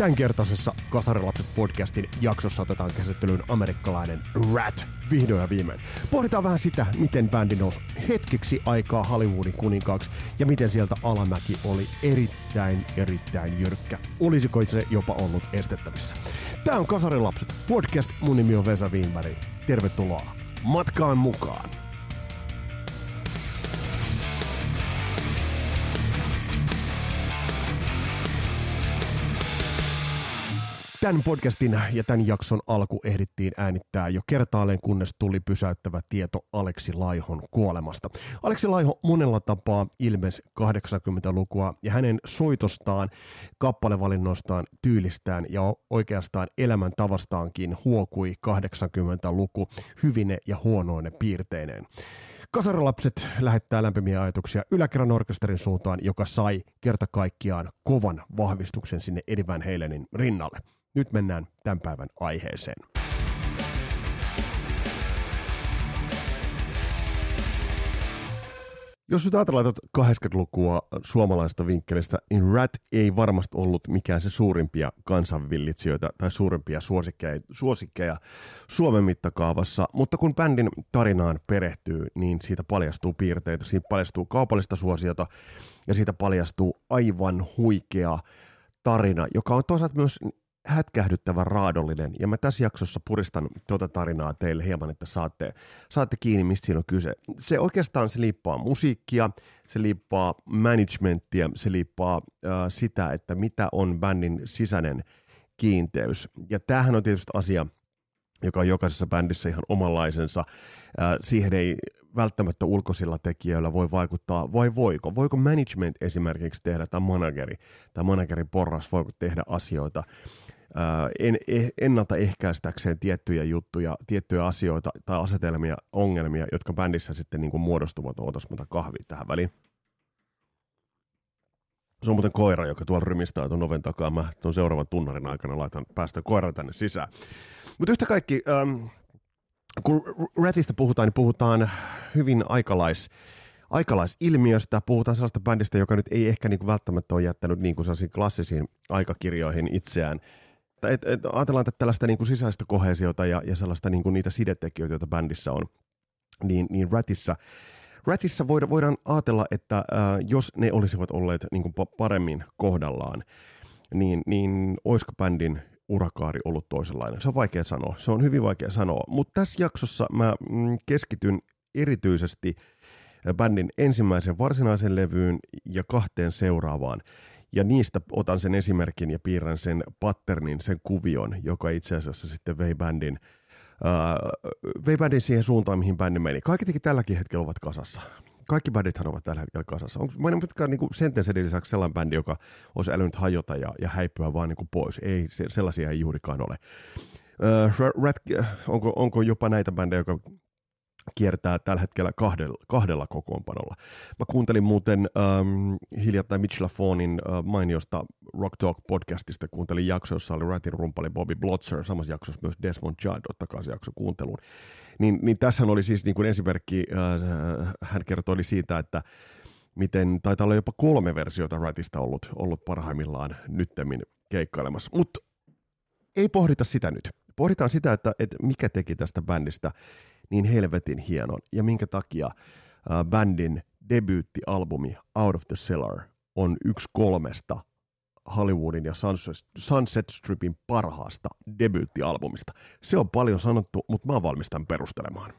Tämänkertaisessa Kasarilapset podcastin jaksossa otetaan käsittelyyn amerikkalainen Rat vihdoin ja viimein. Pohditaan vähän sitä, miten bändi nousi hetkeksi aikaa Hollywoodin kuninkaaksi ja miten sieltä alamäki oli erittäin, erittäin jyrkkä. Olisiko se jopa ollut estettävissä? Tämä on Kasarilapset podcast. Mun nimi on Vesa Wienberg. Tervetuloa matkaan mukaan. Tämän podcastin ja tämän jakson alku ehdittiin äänittää jo kertaalleen, kunnes tuli pysäyttävä tieto Aleksi Laihon kuolemasta. Aleksi Laiho monella tapaa ilmes 80-lukua ja hänen soitostaan, kappalevalinnostaan, tyylistään ja oikeastaan elämäntavastaankin huokui 80-luku hyvine ja huonoine piirteineen. Kasarilapset lähettää lämpimiä ajatuksia Yläkerran orkesterin suuntaan, joka sai kerta kaikkiaan kovan vahvistuksen sinne Eddie Van Halenin rinnalle. Nyt mennään tämän päivän aiheeseen. Jos nyt ajatellaan 80-lukua suomalaista vinkkelistä, niin Rat ei varmasti ollut mikään se suurimpia kansanvillitsijöitä tai suurimpia suosikkeja, suosikkeja Suomen mittakaavassa, mutta kun bändin tarinaan perehtyy, niin siitä paljastuu piirteitä, siitä paljastuu kaupallista suosiota ja siitä paljastuu aivan huikea tarina, joka on toisaalta myös hätkähdyttävän raadollinen, ja mä tässä jaksossa puristan tuota tarinaa teille hieman, että saatte, saatte kiinni, mistä siinä on kyse. Se oikeastaan se liippaa musiikkia, se liippaa managementtia, se liippaa äh, sitä, että mitä on bändin sisäinen kiinteys. Ja tämähän on tietysti asia, joka on jokaisessa bändissä ihan omanlaisensa. Äh, siihen ei välttämättä ulkoisilla tekijöillä voi vaikuttaa, vai voiko? Voiko management esimerkiksi tehdä, tai manageri, tai managerin porras, voiko tehdä asioita en, eh, ennaltaehkäistäkseen tiettyjä juttuja, tiettyjä asioita tai asetelmia, ongelmia, jotka bändissä sitten niin kuin muodostuvat. Ootas mä kahvia tähän väliin. Se on muuten koira, joka tuolla rymistää tuon oven takaa. Mä tuon seuraavan tunnarin aikana laitan päästä koira tänne sisään. Mutta yhtä kaikki, ähm, kun Ratista puhutaan, niin puhutaan hyvin aikalais, aikalaisilmiöstä. Puhutaan sellaista bändistä, joka nyt ei ehkä niin kuin välttämättä ole jättänyt niin kuin klassisiin aikakirjoihin itseään. Et, et, ajatellaan että tällaista niin kuin sisäistä kohesiota ja, ja sellaista niin kuin niitä sidetekijöitä, joita bändissä on, niin, niin Ratissa, Ratissa voida, voidaan ajatella, että äh, jos ne olisivat olleet niin kuin paremmin kohdallaan, niin, niin olisiko bändin urakaari ollut toisenlainen? Se on vaikea sanoa. Se on hyvin vaikea sanoa. Mutta tässä jaksossa mä mm, keskityn erityisesti äh, bändin ensimmäisen varsinaisen levyyn ja kahteen seuraavaan. Ja niistä otan sen esimerkin ja piirrän sen patternin, sen kuvion, joka itse asiassa sitten vei bändin, uh, vei bändin siihen suuntaan, mihin bändi meni. Kaikki teki tälläkin hetkellä ovat kasassa. Kaikki bändithän ovat tällä hetkellä kasassa. Onko mä niin Sentensedin lisäksi sellainen bändi, joka olisi älynyt hajota ja, ja häipyä vaan niin kuin pois. Ei, se, sellaisia ei juurikaan ole. Uh, Rat, onko, onko jopa näitä bändejä, joka kiertää tällä hetkellä kahdella, kahdella kokoonpanolla. Mä kuuntelin muuten ähm, hiljattain Mitch LaFonin äh, mainiosta Rock Talk podcastista, kuuntelin jakso, jossa oli Ratin rumpali Bobby Blotzer, samassa jaksossa myös Desmond Judd, ottakaa se jakso kuunteluun. Niin, niin tässä oli siis niin kuin ensimerkki, äh, hän kertoi siitä, että miten taitaa olla jopa kolme versiota Ratista ollut, ollut parhaimmillaan nyttemmin keikkailemassa. Mutta ei pohdita sitä nyt. Pohditaan sitä, että, että mikä teki tästä bändistä niin helvetin hienon ja minkä takia äh, bändin debyyttialbumi Out of the Cellar on yksi kolmesta Hollywoodin ja Sunset, Stripin parhaasta debyyttialbumista. Se on paljon sanottu, mutta mä oon valmis tämän perustelemaan.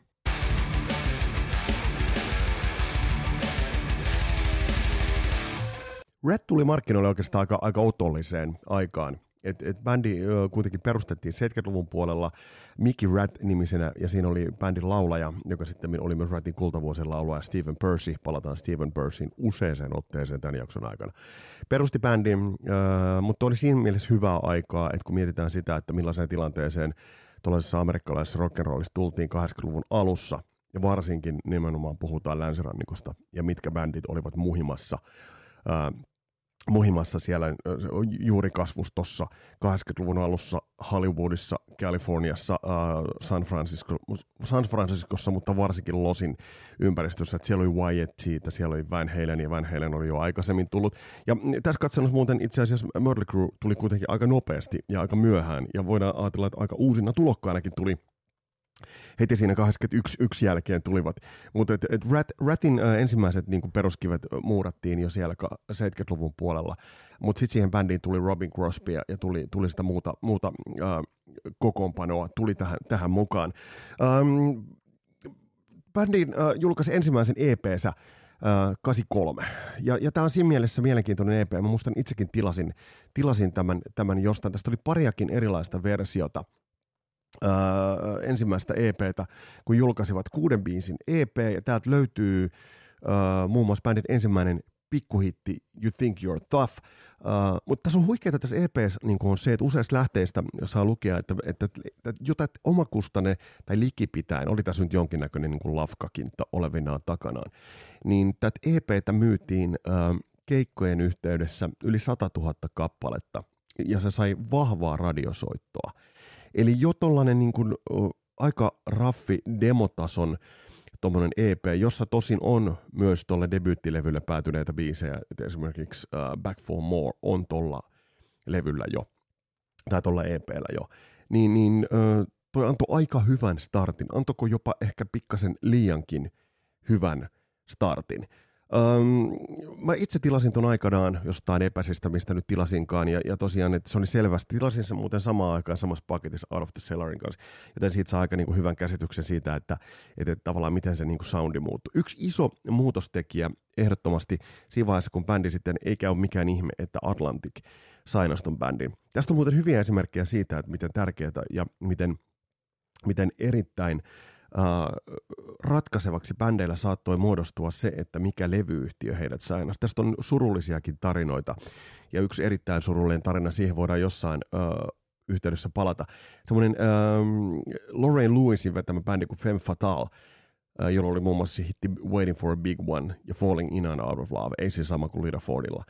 Red tuli markkinoille oikeastaan aika, aika otolliseen aikaan et, et bändi kuitenkin perustettiin 70-luvun puolella Mickey Rat-nimisenä, ja siinä oli bändin laulaja, joka sitten oli myös Ratin kultavuosien laulaja Stephen Percy. Palataan Stephen Percyn useaseen otteeseen tämän jakson aikana. Perusti bändin, ö, mutta oli siinä mielessä hyvää aikaa, että kun mietitään sitä, että millaiseen tilanteeseen tuollaisessa amerikkalaisessa rock'n'rollissa tultiin 80-luvun alussa, ja varsinkin nimenomaan puhutaan länsirannikosta, ja mitkä bändit olivat muhimassa. Muhimassa siellä juuri kasvustossa 80-luvun alussa Hollywoodissa, Kaliforniassa, äh, San, Francisco, San Franciscossa, mutta varsinkin Losin ympäristössä. Että siellä oli Wyatt siitä, siellä oli Van Halen ja Van Halen oli jo aikaisemmin tullut. Ja tässä katsomus muuten itse asiassa Mötley Crue tuli kuitenkin aika nopeasti ja aika myöhään ja voidaan ajatella, että aika uusina tulokkaanakin tuli heti siinä 81 jälkeen tulivat. Mutta et, et Rat, Ratin ä, ensimmäiset niin peruskivet muurattiin jo siellä 70-luvun puolella, mutta sitten siihen bändiin tuli Robin Crosby ja tuli, tuli sitä muuta, muuta ä, kokoonpanoa, tuli tähän, tähän mukaan. Ähm, bändin äh, julkaisi ensimmäisen EP-sä äh, 83. Ja, ja tämä on siinä mielessä mielenkiintoinen EP. Mä muistan itsekin tilasin, tilasin tämän, tämän jostain. Tästä oli pariakin erilaista versiota – öö, ensimmäistä EPtä, kun julkaisivat kuuden biisin EP, ja täältä löytyy öö, muun muassa bändin ensimmäinen pikkuhitti You Think You're Tough, uh, mutta tässä on huikeaa tässä EPssä niin on se, että useista lähteistä saa lukea, että, että, että jotain omakustanne tai likipitäen, oli tässä nyt jonkinnäköinen niin kuin lafkakin olevinaan takanaan, niin tätä EPtä myytiin uh, keikkojen yhteydessä yli 100 000 kappaletta, ja se sai vahvaa radiosoittoa. Eli jo tollainen niin kuin, aika raffi demotason tuommoinen EP, jossa tosin on myös tuolle debyyttilevylle päätyneitä biisejä, että esimerkiksi uh, Back for More on tuolla levyllä jo, tai tuolla EPllä jo, niin, niin uh, toi antoi aika hyvän startin, antoiko jopa ehkä pikkasen liiankin hyvän startin. Um, mä itse tilasin ton aikanaan jostain epäsistä, mistä nyt tilasinkaan, ja, ja tosiaan, että se oli selvästi, tilasin sen muuten samaan aikaan samassa paketissa Out of the Cellarin kanssa, joten siitä saa aika niin kuin hyvän käsityksen siitä, että, että, että tavallaan miten se niin kuin soundi muuttuu. Yksi iso muutostekijä ehdottomasti siinä vaiheessa, kun bändi sitten, eikä ole mikään ihme, että Atlantic sainaston bändin. Tästä on muuten hyviä esimerkkejä siitä, että miten tärkeää ja miten, miten erittäin Uh, ratkaisevaksi bändeillä saattoi muodostua se, että mikä levyyhtiö heidät sainasi. Tästä on surullisiakin tarinoita, ja yksi erittäin surullinen tarina, siihen voidaan jossain uh, yhteydessä palata. Semmoinen um, Lorraine Lewisin vetämä bändi kuin Femme Fatale, uh, jolla oli muun muassa hitti Waiting for a Big One ja Falling In and Out of Love, ei siis sama kuin Lira Fordilla.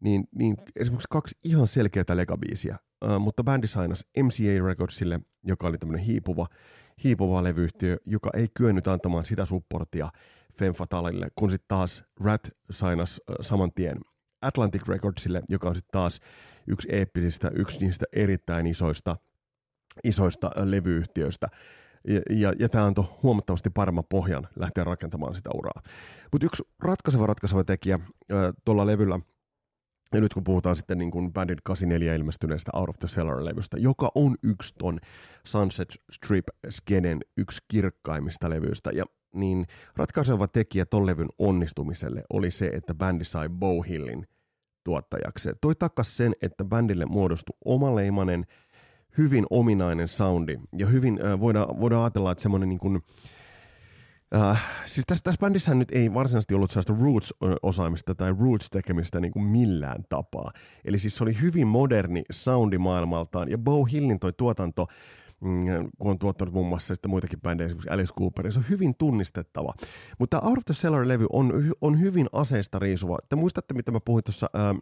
Niin, niin esimerkiksi kaksi ihan selkeää legabiisiä, uh, mutta bändi sainas MCA Recordsille, joka oli tämmöinen hiipuva, hiipuva levyyhtiö, joka ei kyennyt antamaan sitä supportia Femfatalille, kun sitten taas Rat sainas saman tien Atlantic Recordsille, joka on sitten taas yksi eeppisistä, yksi niistä erittäin isoista, isoista levyyhtiöistä. Ja, ja, ja tämä antoi huomattavasti paremman pohjan lähteä rakentamaan sitä uraa. Mutta yksi ratkaiseva ratkaiseva tekijä tuolla levyllä – ja nyt kun puhutaan sitten niin kuin Bandit 84 ilmestyneestä Out of the Cellar-levystä, joka on yksi ton Sunset Strip-skenen yksi kirkkaimmista levyistä, ja niin ratkaiseva tekijä ton levyn onnistumiselle oli se, että bändi sai Bowhillin tuottajakseen. Toi takas sen, että bändille muodostui omaleimainen, hyvin ominainen soundi, ja hyvin äh, voidaan, voidaan ajatella, että semmoinen niin kuin, Uh, siis tässä, tässä bändissä nyt ei varsinaisesti ollut sellaista roots-osaamista tai roots-tekemistä niin kuin millään tapaa. Eli siis se oli hyvin moderni soundi maailmaltaan, ja Bo Hillin toi tuotanto, mm, kun on tuottanut muun muassa sitten muitakin bändejä, esimerkiksi Alice Cooper, se on hyvin tunnistettava. Mutta Out of the Cellar-levy on, on hyvin aseista riisuva. Te muistatte, mitä mä puhuin tuossa äh,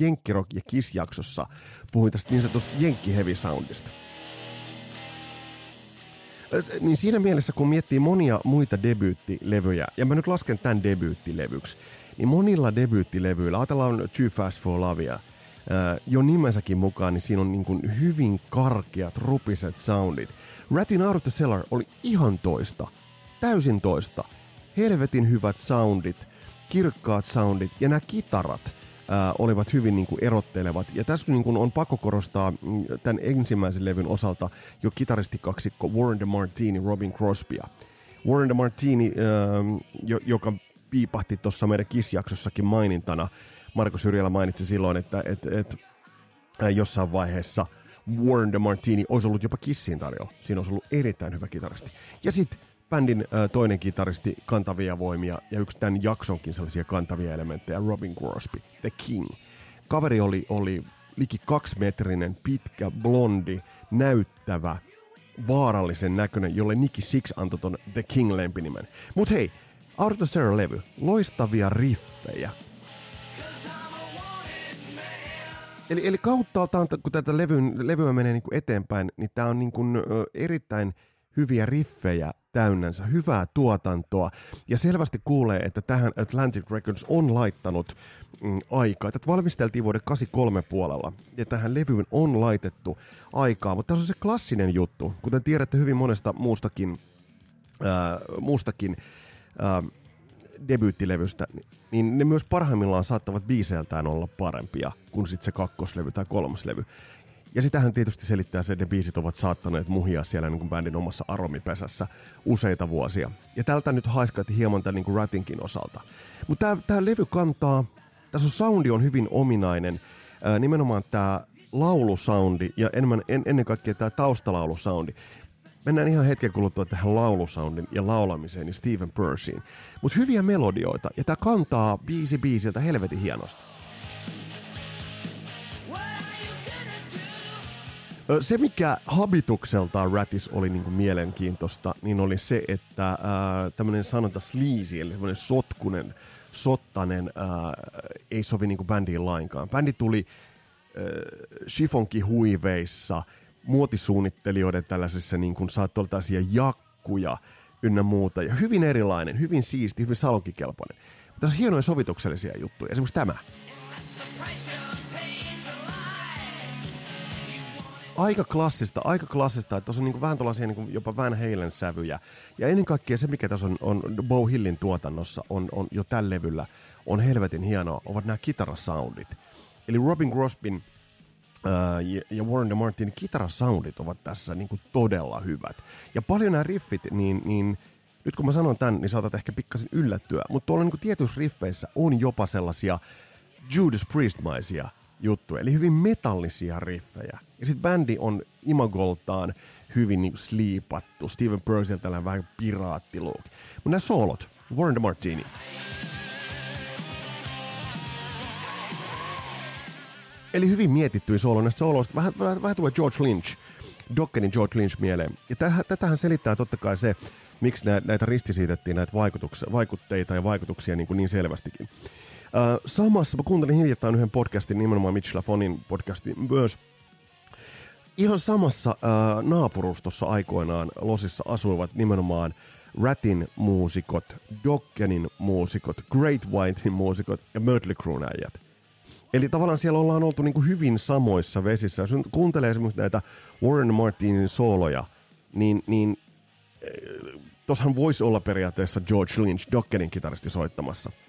Jenkkirock ja Kiss-jaksossa, puhuin tästä niin sanotusta Jenkki Heavy Soundista niin siinä mielessä, kun miettii monia muita debyyttilevyjä, ja mä nyt lasken tämän debyyttilevyksi, niin monilla debyyttilevyillä, ajatellaan Too Fast for Lovea, jo nimensäkin mukaan, niin siinä on niin kuin hyvin karkeat, rupiset soundit. Ratin Out of the Cellar oli ihan toista, täysin toista. Helvetin hyvät soundit, kirkkaat soundit ja nämä kitarat – äh, olivat hyvin niin kuin erottelevat. Ja tässä niin kuin on pakko korostaa mm, tämän ensimmäisen levyn osalta jo kitaristikaksikko Warren de Martini, Robin Crosbya. Warren de Martini, äh, jo, joka piipahti tuossa meidän Kiss-jaksossakin mainintana. Marko Syrjälä mainitsi silloin, että et, et, äh, jossain vaiheessa Warren de Martini olisi ollut jopa Kissiin tarjolla. Siinä olisi ollut erittäin hyvä kitaristi. Ja sitten bändin äh, toinen kitaristi kantavia voimia ja yksi tämän jaksonkin sellaisia kantavia elementtejä, Robin Crosby, The King. Kaveri oli, oli liki kaksimetrinen, pitkä, blondi, näyttävä, vaarallisen näköinen, jolle Nicky Six antoi ton The King-lempinimen. Mut hei, Out of the Sarah-levy, loistavia riffejä, Eli, eli kauttaaltaan, kun tätä levyä, levyä menee niin kuin eteenpäin, niin tämä on niin kuin, erittäin hyviä riffejä täynnänsä, hyvää tuotantoa. Ja selvästi kuulee, että tähän Atlantic Records on laittanut mm, aikaa. Tätä valmisteltiin vuoden 83 puolella, ja tähän levyyn on laitettu aikaa. Mutta tässä on se klassinen juttu, kuten tiedätte hyvin monesta muustakin, ää, muustakin ää, debyyttilevystä, niin ne myös parhaimmillaan saattavat biiseiltään olla parempia kuin sitten se kakkoslevy tai kolmoslevy. Ja sitähän tietysti selittää se, että ne biisit ovat saattaneet muhia siellä niin kuin bändin omassa aromipesässä useita vuosia. Ja tältä nyt haiskatti hieman tämän niin kuin Ratinkin osalta. Mutta tämä levy kantaa, tässä on soundi on hyvin ominainen, ää, nimenomaan tämä laulusoundi ja enemmän, en, ennen kaikkea tämä taustalaulusoundi. Mennään ihan hetken kuluttua tähän laulusoundin ja laulamiseen ja Stephen Percyin. Mutta hyviä melodioita ja tämä kantaa biisi biisiltä helvetin hienosti. Se, mikä habitukseltaan Ratis oli niin kuin mielenkiintoista, niin oli se, että tämmöinen sanonta sleazy, eli tämmöinen sotkunen, sottanen, ää, ei sovi niin kuin bändiin lainkaan. Bändi tuli shifonki-huiveissa, muotisuunnittelijoiden tällaisessa niin kuin saattoi olla jakkuja ynnä muuta. Ja hyvin erilainen, hyvin siisti, hyvin salonkikelpoinen. Tässä on hienoja sovituksellisia juttuja. Esimerkiksi tämä. Aika klassista, aika klassista, että tuossa on niin vähän tuollaisia niin jopa Van Halen sävyjä. Ja ennen kaikkea se, mikä tässä on, on Bo Hillin tuotannossa, on, on jo tällä levyllä, on helvetin hienoa, ovat nämä kitarasoundit. Eli Robin Grospin ää, ja Warren DeMartin kitarasoundit ovat tässä niin kuin todella hyvät. Ja paljon nämä riffit, niin, niin nyt kun mä sanon tämän, niin saatat ehkä pikkasen yllättyä, mutta tuolla niin tietyissä riffeissä on jopa sellaisia Judas Priest-maisia juttuja, eli hyvin metallisia riffejä. Ja sitten bändi on imagoltaan hyvin niin sliipattu. Steven Purcell tällainen vähän piraattiluuk. Mutta nämä soolot, Warren DeMartini. Eli hyvin mietittyä soolo näistä sooloista. Vähän, vähän, vähän tulee George Lynch, Dockerin George Lynch mieleen. Ja täh, tätähän selittää totta kai se, miksi näitä ristisiitettiin näitä vaikutteita ja vaikutuksia niin, kuin niin selvästikin. Samassa, mä kuuntelin hiljattain yhden podcastin, nimenomaan Mitch LaFonin podcastin myös. Ihan samassa uh, naapurustossa aikoinaan Losissa asuivat nimenomaan Ratin muusikot, Dokkenin muusikot, Great Whitein muusikot ja Mötley äijät. Eli tavallaan siellä ollaan oltu niin kuin hyvin samoissa vesissä. Jos kuuntelee esimerkiksi näitä Warren Martinin sooloja, niin, niin eh, tossahan voisi olla periaatteessa George Lynch, Dokkenin kitaristi soittamassa –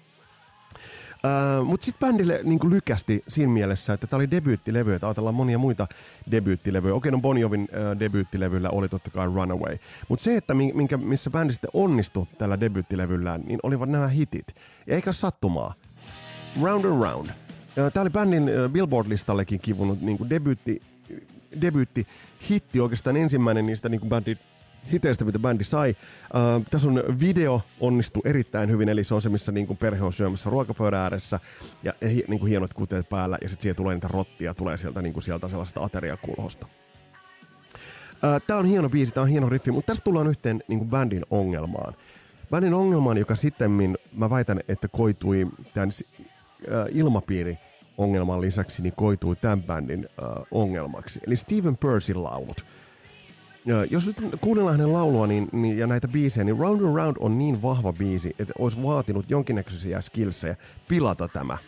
Uh, Mutta sitten bändille niin lykästi siinä mielessä, että tämä oli debyyttilevy, että ajatellaan monia muita debyyttilevyjä. Okei, no Bon Jovin uh, debyyttilevyllä oli totta kai Runaway. Mutta se, että minkä, missä bändi sitten onnistui tällä debyyttilevyllään, niin olivat nämä hitit. Eikä sattumaa. Round and Round. Uh, tämä oli bändin uh, Billboard-listallekin kivunut niin debyytti, debyytti hitti, oikeastaan ensimmäinen niistä niin bändin hiteistä, mitä bändi sai. Uh, tässä on video onnistu erittäin hyvin, eli se on se, missä niin kuin perhe on syömässä ruokapöydän ääressä ja, niin kuin hienot kuteet päällä, ja sitten siihen tulee niitä rottia, tulee sieltä, niin kuin sieltä sellaista ateriakulhosta. Uh, tämä on hieno biisi, tämä on hieno riffi, mutta tässä tullaan yhteen niin kuin bändin ongelmaan. Bändin ongelmaan, joka sitten mä väitän, että koitui tämän uh, ilmapiiri ongelman lisäksi, niin koitui tämän bändin uh, ongelmaksi. Eli Steven Percy laulut. Jos nyt kuunnellaan hänen laulua niin, niin, ja näitä biisejä, niin Round and Round on niin vahva biisi, että olisi vaatinut jonkinnäköisiä skillsejä pilata tämä.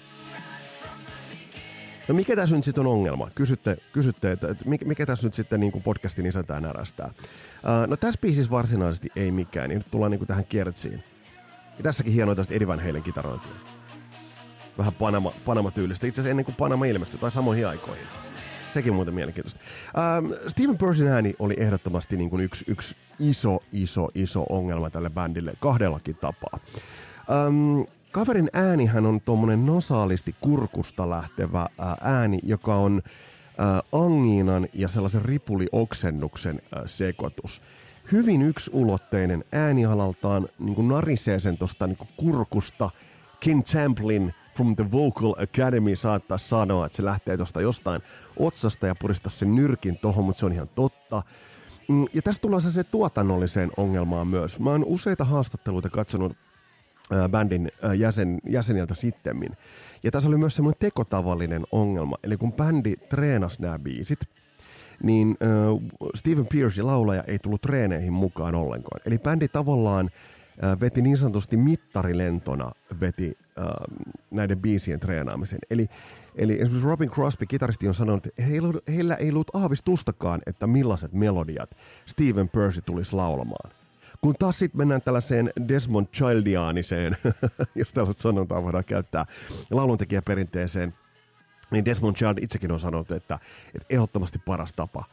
No mikä tässä nyt sitten on ongelma? Kysytte, kysytte että, mikä, mikä tässä nyt sitten niin kuin podcastin isäntää närästää. Uh, no tässä biisissä varsinaisesti ei mikään, niin nyt tullaan niin kuin tähän kiertsiin. Ja tässäkin hienoa tästä Eddie Van Halen kitarointia. Vähän Panama, Panama-tyylistä, itse asiassa ennen kuin Panama ilmestyi, tai samoihin aikoihin. Sekin muuten mielenkiintoista. Ähm, Steven Persin ääni oli ehdottomasti niin kuin yksi, yksi iso, iso, iso ongelma tälle bändille kahdellakin tapaa. Ähm, kaverin äänihän on tuommoinen nasaalisti kurkusta lähtevä äh, ääni, joka on äh, angiinan ja sellaisen ripulioksennuksen äh, sekoitus. Hyvin yksulotteinen äänialaltaan, niin kuin narisee sen tuosta niin kurkusta. King Templin from the Vocal Academy saattaa sanoa, että se lähtee tuosta jostain otsasta ja puristaa sen nyrkin tohon, mutta se on ihan totta. Mm, ja tässä tullaan se tuotannolliseen ongelmaan myös. Mä oon useita haastatteluita katsonut ää, bändin ää, jäsen, jäseniltä sittemmin. Ja tässä oli myös semmoinen tekotavallinen ongelma. Eli kun bändi treenasi nämä biisit, niin äh, Steven Pierce, laulaja, ei tullut treeneihin mukaan ollenkaan. Eli bändi tavallaan äh, veti niin sanotusti mittarilentona veti äh, näiden biisien treenaamisen. Eli, eli esimerkiksi Robin Crosby, kitaristi, on sanonut, että heillä, heillä ei ollut aavistustakaan, että millaiset melodiat Steven Percy tulisi laulamaan. Kun taas sitten mennään tällaiseen Desmond Childianiseen, jos tällaista sanontaa voidaan käyttää, lauluntekijäperinteeseen, niin Desmond Child itsekin on sanonut, että, että ehdottomasti paras tapa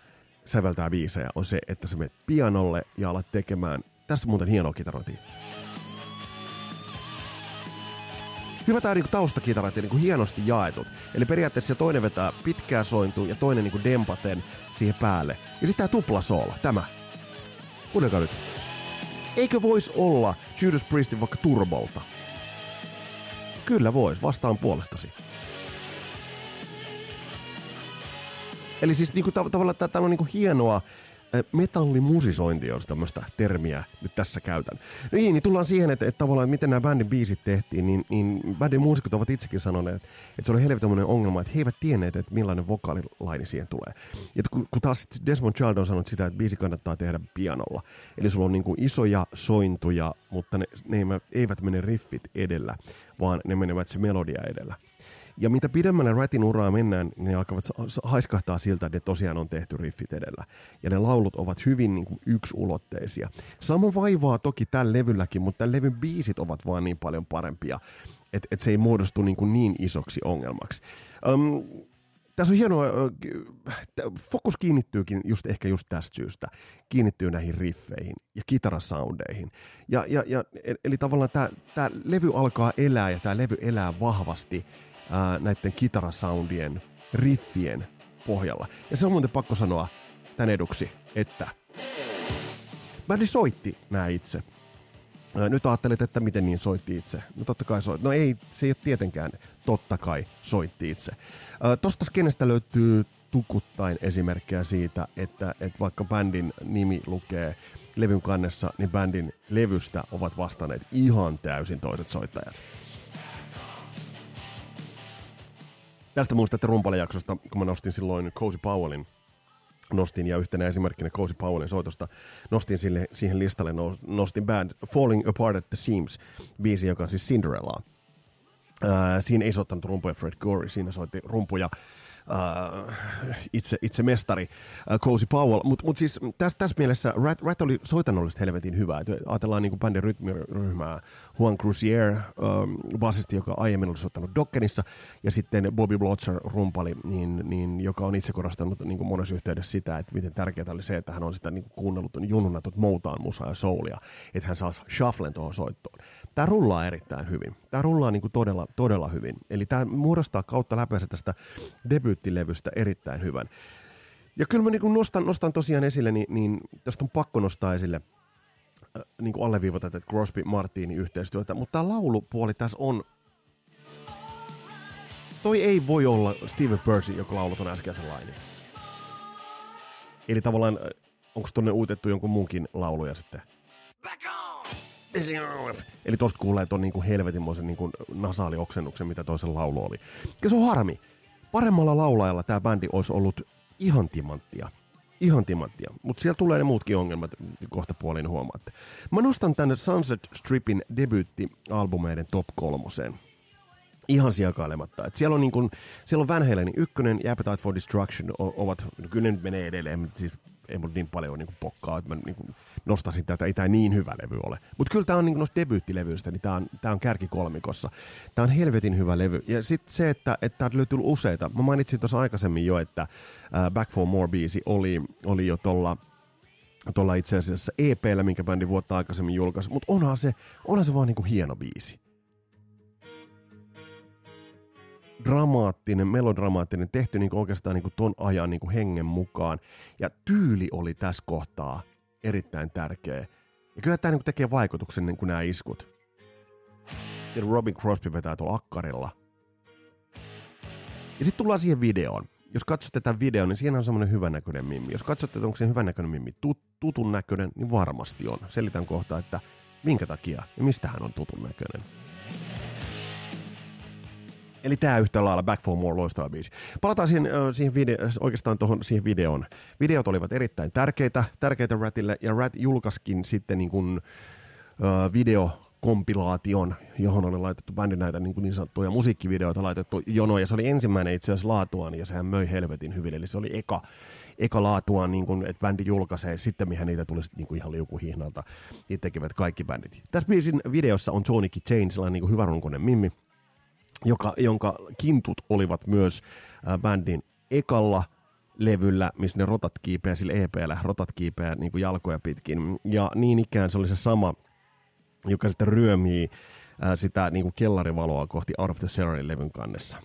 säveltää biisejä on se, että sä menet pianolle ja alat tekemään, tässä muuten hienoa kitarointia. Hyvä tämä niin taustakitarat ja niin hienosti jaetut. Eli periaatteessa toinen vetää pitkää sointua ja toinen niin dempaten siihen päälle. Ja sitten tämä tupla soola, tämä. Kuunnelkaa nyt. Eikö voisi olla Judas Priestin vaikka turbolta? Kyllä vois, vastaan puolestasi. Eli siis niin kuin, tav- tavallaan täällä on niin kuin hienoa metallimusisointi, jos tämmöistä termiä nyt tässä käytän. No niin, niin tullaan siihen, että, että tavallaan miten nämä bändin biisit tehtiin, niin, niin bändin muusikot ovat itsekin sanoneet, että, että se oli helvetin ongelma, että he eivät tienneet, että millainen vokaalilaini siihen tulee. Ja kun, kun taas Desmond Child on sanonut sitä, että biisi kannattaa tehdä pianolla. Eli sulla on niin kuin isoja sointuja, mutta ne, ne eivät mene riffit edellä, vaan ne menevät se melodia edellä. Ja mitä pidemmälle Ratin uraa mennään, niin ne alkavat haiskahtaa siltä, että ne tosiaan on tehty riffit edellä. Ja ne laulut ovat hyvin niin kuin yksulotteisia. Sama vaivaa toki tällä levylläkin, mutta tämän levyn biisit ovat vaan niin paljon parempia, että et se ei muodostu niin, kuin niin isoksi ongelmaksi. Um, tässä on hienoa, fokus kiinnittyykin just ehkä just tästä syystä, kiinnittyy näihin riffeihin ja kitarasoundeihin. Ja, ja, ja, eli tavallaan tämä levy alkaa elää ja tämä levy elää vahvasti ää, näiden kitarasoundien, riffien pohjalla. Ja se on muuten pakko sanoa tän eduksi, että bändi soitti nämä itse. Ää, nyt ajattelet, että miten niin soitti itse. No totta kai soitti. No ei, se ei ole tietenkään totta kai soitti itse. Ää, tosta skenestä löytyy tukuttain esimerkkejä siitä, että, että vaikka bändin nimi lukee levyn kannessa, niin bändin levystä ovat vastanneet ihan täysin toiset soittajat. Tästä muistatte rumpalijaksosta, kun mä nostin silloin Cozy Powellin nostin ja yhtenä esimerkkinä Cozy Powellin soitosta nostin sille, siihen listalle, nostin band Falling Apart at the Seams, biisi, joka on siis Cinderella. Ää, siinä ei soittanut rumpuja Fred Gorey, siinä soitti rumpuja uh, itse, itse mestari uh, Cozy Powell. Mutta mut siis tässä täs mielessä Rat, Rat oli soitannollisesti helvetin hyvä. Et ajatellaan niin bändin rytmiryhmää Juan Cruzier, um, basisti, joka aiemmin oli soittanut Dockenissa, ja sitten Bobby Blotzer rumpali, niin, niin, joka on itse korostanut niin kuin monessa yhteydessä sitä, että miten tärkeää oli se, että hän on sitä niin kuunnellut junnuna tuota Motown musaa ja soulia, että hän saa shufflen tuohon soittoon. Tämä rullaa erittäin hyvin. Tämä rullaa niin kuin todella, todella hyvin. Eli tämä muodostaa kautta läpeensä tästä debyyttilevystä erittäin hyvän. Ja kyllä mä niin nostan, nostan tosiaan esille, niin, niin tästä on pakko nostaa esille äh, niin kuin alleviivata tätä Crosby Martini yhteistyötä, mutta tämä laulupuoli tässä on toi ei voi olla Steven Percy, joka laulaa ton äskeisen lainin. Eli tavallaan, onko tonne uutettu jonkun muunkin lauluja sitten? Back on! Eli tosta kuulee ton niinku helvetinmoisen niinku nasaalioksennuksen, mitä toisen laulu oli. Ja se on harmi. Paremmalla laulajalla tämä bändi olisi ollut ihan timanttia. Ihan timanttia. Mutta siellä tulee ne muutkin ongelmat, kohta puolin huomaatte. Mä nostan tänne Sunset Stripin debyyttialbumeiden top kolmoseen. Ihan sijakailematta. Et siellä on, niin kun, siellä on Van Halen ykkönen Appetite for Destruction ovat, no kyllä ne menee edelleen, siis ei mulla niin paljon niin pokkaa, että mä niin nostaisin tätä, ei tämä niin hyvä levy ole. Mutta kyllä tämä on niin noista debyyttilevyistä, niin tämä on, tää on kärkikolmikossa. Tämä on helvetin hyvä levy. Ja sitten se, että tämä löytyy useita. Mä mainitsin tuossa aikaisemmin jo, että uh, Back for More biisi oli, oli jo tuolla tuolla itse asiassa EPllä, minkä bändi vuotta aikaisemmin julkaisi, mutta onhan se, onhan se vaan niinku hieno biisi. Dramaattinen, melodramaattinen, tehty niin oikeastaan niin ton ajan niin hengen mukaan. Ja tyyli oli tässä kohtaa erittäin tärkeä. Ja kyllä tämä niin tekee vaikutuksen niin kuin nämä iskut. Ja Robin Crosby vetää tuolla akkarilla. Ja sitten tullaan siihen videoon. Jos katsotte tätä videon, niin siinä on semmoinen hyvännäköinen mimmi. Jos katsotte, että onko se hyvännäköinen mimmi tut, tutun näköinen, niin varmasti on. Selitän kohta, että minkä takia ja mistä hän on tutun näköinen. Eli tämä yhtä lailla Back for More loistava biisi. Palataan siihen, siihen video, oikeastaan tuohon siihen videoon. Videot olivat erittäin tärkeitä, tärkeitä Ratille, ja Rat julkaiskin sitten niin kuin, uh, video kompilaation, johon oli laitettu bändin näitä niin, kuin niin sanottuja musiikkivideoita laitettu jono, ja se oli ensimmäinen itse asiassa laatuaan, ja sehän möi helvetin hyvin, eli se oli eka, eka laatuaan, niin kuin, että bändi julkaisee, sitten mihän niitä tuli niin kuin ihan liukuhihnalta, niitä tekevät kaikki bändit. Tässä biisin videossa on Tony Chain, sellainen niin kuin hyvä runkoinen mimmi, joka, jonka kintut olivat myös äh, bändin ekalla levyllä, missä ne rotat kiipeä sillä EPllä, rotat kiipeä niin kuin jalkoja pitkin. Ja niin ikään se oli se sama, joka sitten ryömii äh, sitä niin kuin kellarivaloa kohti Out of the Cellar levyn kannessa.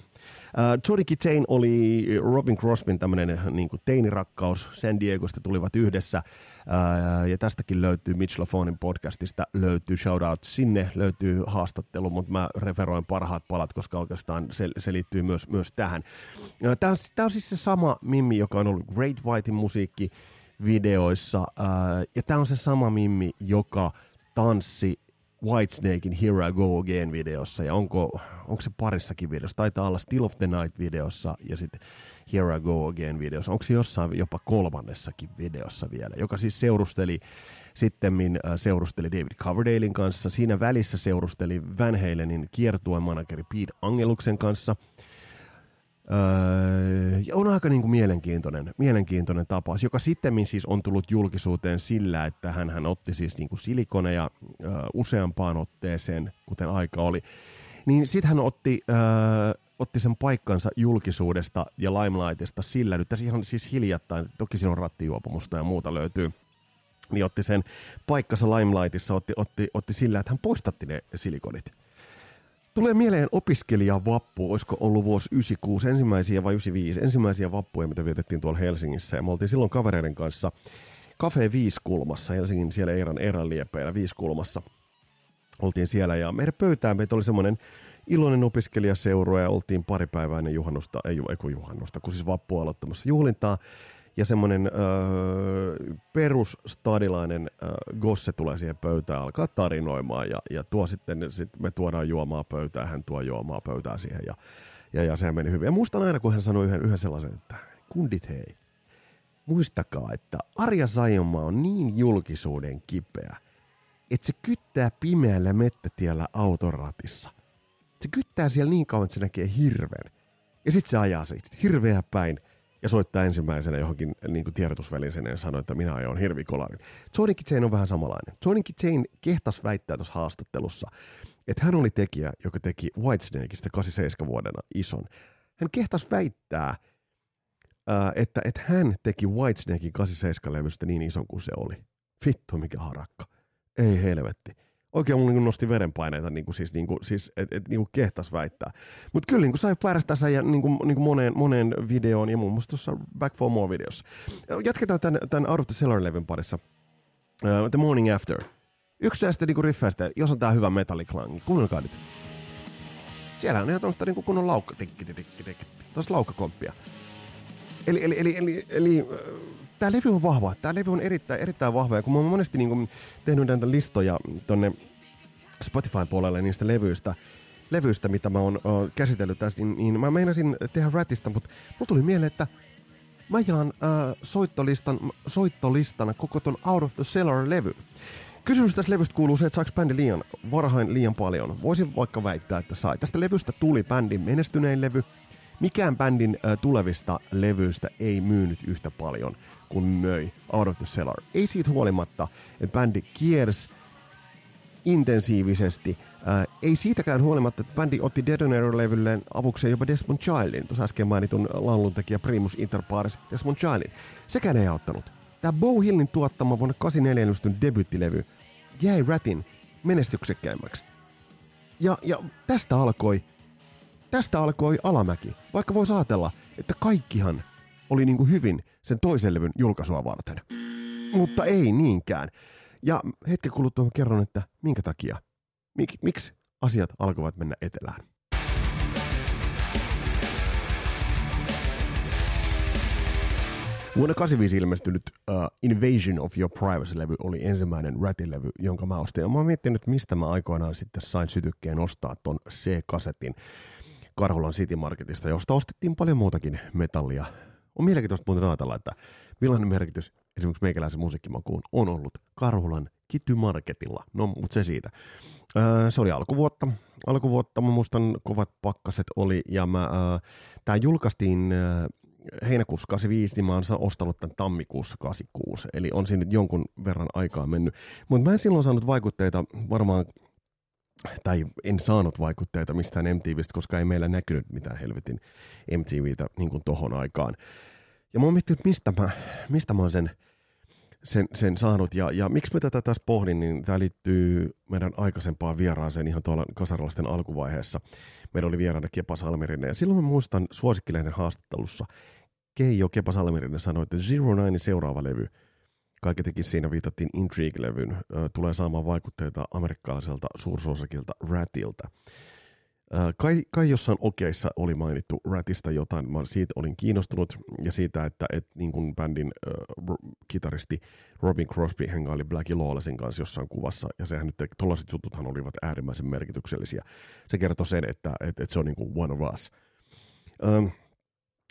Uh, Jody Kitain oli Robin Crosbyn tämmöinen niin kuin teinirakkaus. San Diegosta tulivat yhdessä. Uh, ja tästäkin löytyy Mitch LaFonin podcastista, löytyy shoutout sinne, löytyy haastattelu, mutta mä referoin parhaat palat, koska oikeastaan se, se liittyy myös, myös tähän. Uh, Tämä on, tää on siis se sama Mimmi, joka on ollut Great Whitein musiikki videoissa. Ja tämä on se sama Mimmi, joka tanssi Whitesnakein Here I Go Again videossa, ja onko, onko se parissakin videossa, taitaa olla Still of the Night videossa, ja sitten Here I Go Again videossa, onko se jossain jopa kolmannessakin videossa vielä, joka siis seurusteli sitten äh, seurusteli David Coverdalein kanssa, siinä välissä seurusteli Van Halenin kiertueen manageri Pete Angeluksen kanssa, Öö, ja on aika niin kuin mielenkiintoinen, mielenkiintoinen tapaus, joka sitten siis on tullut julkisuuteen sillä, että hän, hän otti siis niin kuin silikoneja öö, useampaan otteeseen, kuten aika oli. Niin sitten hän otti, öö, otti sen paikkansa julkisuudesta ja Limelightista sillä, nyt tässä ihan siis hiljattain, toki siinä on rattijuopumusta ja muuta löytyy, niin otti sen paikkansa Limelightissa, otti, otti, otti sillä, että hän poistatti ne silikonit Tulee mieleen opiskelijavappu, olisiko ollut vuosi 96, ensimmäisiä vai 95, ensimmäisiä vappuja, mitä vietettiin tuolla Helsingissä. Ja me oltiin silloin kavereiden kanssa Cafe Viiskulmassa, Helsingin siellä Eiran, Eiran liepeillä Viiskulmassa. Oltiin siellä ja meidän pöytään meitä oli semmoinen iloinen opiskelijaseuro ja oltiin pari päivää ennen juhannusta, ei, ei kun juhannusta, kun siis vappu aloittamassa juhlintaa ja semmoinen öö, perusstadilainen öö, gosse tulee siihen pöytään, alkaa tarinoimaan ja, ja tuo sitten, sit me tuodaan juomaa pöytään, hän tuo juomaa pöytään siihen ja, ja, ja se meni hyvin. Ja muistan aina, kun hän sanoi yhden, yhden sellaisen, että kundit hei, muistakaa, että Arja Saijonmaa on niin julkisuuden kipeä, että se kyttää pimeällä mettätiellä autoratissa. Se kyttää siellä niin kauan, että se näkee hirven. Ja sitten se ajaa siitä hirveä päin ja soittaa ensimmäisenä johonkin niin kuin tiedotusväliseneen ja sanoi, että minä ajoin hirvikolarin. Jordan Kitsain on vähän samanlainen. Jordan Kitsain kehtas väittää tuossa haastattelussa, että hän oli tekijä, joka teki Whitesnakeista 87 vuodena ison. Hän kehtas väittää, että, että hän teki Whitesnakein 87-levystä niin ison kuin se oli. Vittu, mikä harakka. Ei helvetti oikein mulla niin nosti verenpaineita, niin kuin siis, niin kuin, siis et, et, niin kuin kehtas väittää. Mutta kyllä niin kuin sai päästä ja niin kuin, niin kuin moneen, moneen videoon ja muun muassa tuossa Back for More videossa. Jatketaan tämän, tämän Out of the Cellar-levyn parissa. Uh, the Morning After. Yksi näistä niin riffeistä, jos on tää hyvä metalliklangi, kuunnelkaa nyt. Siellä on ihan tämmöistä niin kunnon laukka, tikki, tikki, tikki, tuossa laukkakomppia. Eli, eli, eli, eli, eli tämä levy on vahva. Tämä levy on erittäin, erittäin vahva. Ja kun mä oon monesti niin kuin, tehnyt näitä listoja tonne Spotify-puolelle niistä levyistä, levyistä, mitä mä oon uh, käsitellyt tässä, niin, niin mä meinasin tehdä Ratista, mutta mulla tuli mieleen, että mä jaan uh, soittolistan, soittolistana koko ton Out of the Cellar-levy. Kysymys tästä levystä kuuluu se, että saako bändi liian varhain liian paljon. Voisin vaikka väittää, että sai. Tästä levystä tuli bändin menestynein levy. Mikään bändin tulevista levyistä ei myynyt yhtä paljon kun möi Out of the Cellar. Ei siitä huolimatta, että bändi kiersi intensiivisesti. Ei siitäkään huolimatta, että bändi otti Detonator-levylleen avukseen jopa Desmond Childin, tuossa äsken mainitun lauluntekijä Primus Inter Pares Desmond Childin. Sekään ei auttanut. Tämä Bow Hillin tuottama vuonna 84 ilmestyn debyttilevy jäi Ratin menestyksekkäimmäksi. Ja, ja tästä alkoi tästä alkoi alamäki. Vaikka voisi ajatella, että kaikkihan oli niin kuin hyvin sen toisen levyn julkaisua varten. Mutta ei niinkään. Ja hetken kuluttua kerron, että minkä takia. Mik, miksi asiat alkoivat mennä etelään. Vuonna 85 ilmestynyt uh, Invasion of Your Privacy-levy oli ensimmäinen Ratin-levy, jonka mä ostin. Ja mä oon miettinyt, mistä mä aikoinaan sitten sain sytykkeen ostaa ton C-kasetin Karhulan City Marketista, josta ostettiin paljon muutakin metallia. On mielenkiintoista muuten ajatella, että millainen merkitys esimerkiksi meikäläisen musiikkimakuun on ollut Karhulan Kitty Marketilla. No, mutta se siitä. Öö, se oli alkuvuotta. Alkuvuotta mä muistan kovat pakkaset oli ja mä, öö, tää julkaistiin öö, heinäkuussa 85, niin mä oon ostanut tämän tammikuussa 86, eli on siinä nyt jonkun verran aikaa mennyt. Mutta mä en silloin saanut vaikutteita varmaan, tai en saanut vaikutteita mistään MTVstä, koska ei meillä näkynyt mitään helvetin MTVtä niin kuin tohon aikaan. Ja mä oon miettinyt, mistä mä, mistä mä oon sen, sen, sen saanut. Ja, ja miksi mä tätä tässä pohdin, niin tämä liittyy meidän aikaisempaan vieraaseen ihan tuolla kasarilaisten alkuvaiheessa. Meillä oli vieraana Kepa Salmerinen. Ja silloin mä muistan suosikkilehden haastattelussa, Keijo Kepa Salmerinen sanoi, että Zero Nine seuraava levy, kaiketikin siinä viitattiin Intrigue-levyn, tulee saamaan vaikutteita amerikkalaiselta suursuosikilta Ratilta. Kai, kai jossain okeissa oli mainittu Ratista jotain, mä siitä olin kiinnostunut ja siitä, että et, niin kuin bändin äh, kitaristi Robin Crosby hengaili Blackie Lawlessin kanssa jossain kuvassa ja sehän nyt, tollaiset jututhan olivat äärimmäisen merkityksellisiä. Se kertoo sen, että et, et se on niin kuin one of us. Ähm,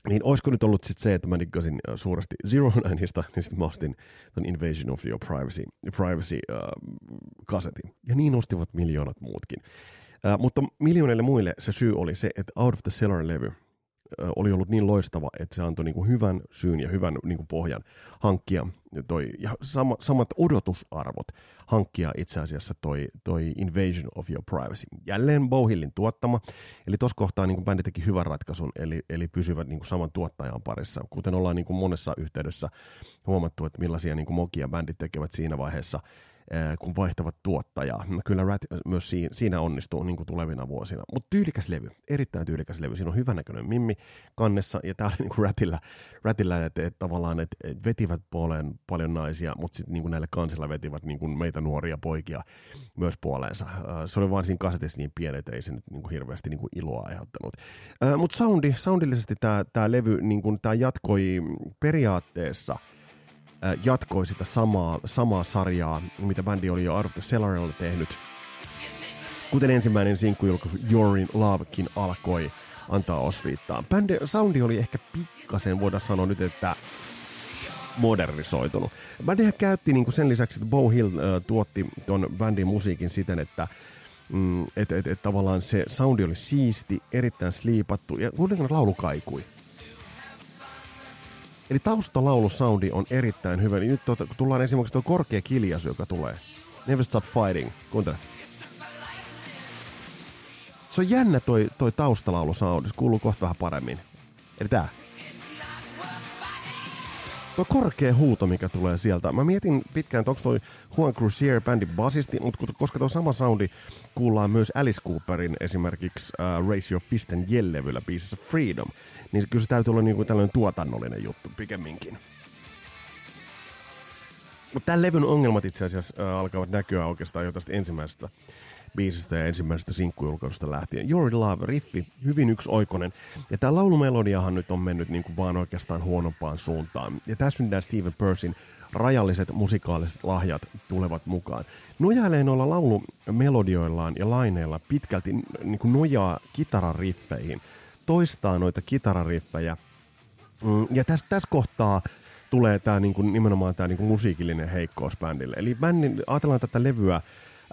niin olisiko nyt ollut sit se, että mä diggasin suuresti Zero Nineista, niin sitten mä ostin ton Invasion of Your Privacy, privacy uh, kasetin. Ja niin ostivat miljoonat muutkin. Uh, mutta miljoonille muille se syy oli se, että Out of the Cellar-levy oli ollut niin loistava, että se antoi niin kuin hyvän syyn ja hyvän niin kuin pohjan hankkia toi, ja sama, samat odotusarvot hankkia itse asiassa toi, toi Invasion of Your Privacy. Jälleen Bowhillin tuottama, eli tuossa kohtaa niin bändi teki hyvän ratkaisun, eli, eli pysyvät niin saman tuottajan parissa. Kuten ollaan niin monessa yhteydessä huomattu, että millaisia niin mokia bändit tekevät siinä vaiheessa, kun vaihtavat tuottajaa. No kyllä Rat myös siinä onnistuu niin kuin tulevina vuosina. Mutta tyylikäs levy, erittäin tyylikäs levy. Siinä on hyvänäköinen mimmi kannessa, ja tää oli niin kuin Ratilla, että et, tavallaan et, et vetivät puoleen paljon naisia, mutta sitten niin näille kansilla vetivät niin kuin meitä nuoria poikia myös puoleensa. Se oli vaan siinä kasetissa niin pieni, että ei se nyt niin kuin hirveästi niin kuin iloa aiheuttanut. Mutta soundi, soundillisesti tämä levy niin kuin, tää jatkoi periaatteessa – jatkoi sitä samaa, samaa sarjaa, mitä bändi oli jo Out of the Cellarilla tehnyt. Kuten ensimmäinen sinkkujulkaisu You're in Lovekin alkoi antaa osviittaa. Bändi, soundi oli ehkä pikkasen, voidaan sanoa nyt, että modernisoitunut. Bändihän käytti niin kuin sen lisäksi, että Bo Hill äh, tuotti ton bändin musiikin siten, että mm, et, et, et, tavallaan se soundi oli siisti, erittäin sliipattu ja kuitenkin laulu kaikui. Eli taustalaulu-soundi on erittäin hyvä. Niin nyt tuota, kun tullaan esimerkiksi tuo korkea kiljaisu, joka tulee. Never Stop Fighting. Kuuntele. Se on jännä toi, toi taustalaulu-soundi. Se kuuluu kohta vähän paremmin. Eli tää. Tuo korkea huuto, mikä tulee sieltä. Mä mietin pitkään, että onko toi Juan Cruzier bändin basisti, mutta koska tuo sama soundi kuullaan myös Alice Cooperin esimerkiksi uh, Raise Your Fist and Yell-levyllä biisissä Freedom, niin kyllä se täytyy olla niinku tällainen tuotannollinen juttu pikemminkin. Mutta tämän levyn ongelmat itse asiassa uh, alkavat näkyä oikeastaan jo tästä ensimmäisestä biisistä ja ensimmäisestä sinkkujulkaisusta lähtien. Your Love, riffi, hyvin yksioikoinen. Ja tämä laulumelodiahan nyt on mennyt niin kuin vaan oikeastaan huonompaan suuntaan. Ja tässä nyt Steven Persin rajalliset musikaaliset lahjat tulevat mukaan. Nojailee noilla laulumelodioillaan ja laineilla pitkälti niin kuin nojaa kitarariffeihin, toistaa noita kitarariffejä. Mm, ja tässä täs kohtaa tulee tää, niin kuin, nimenomaan tämä niin musiikillinen heikkous bändille. Eli bändin, ajatellaan tätä levyä,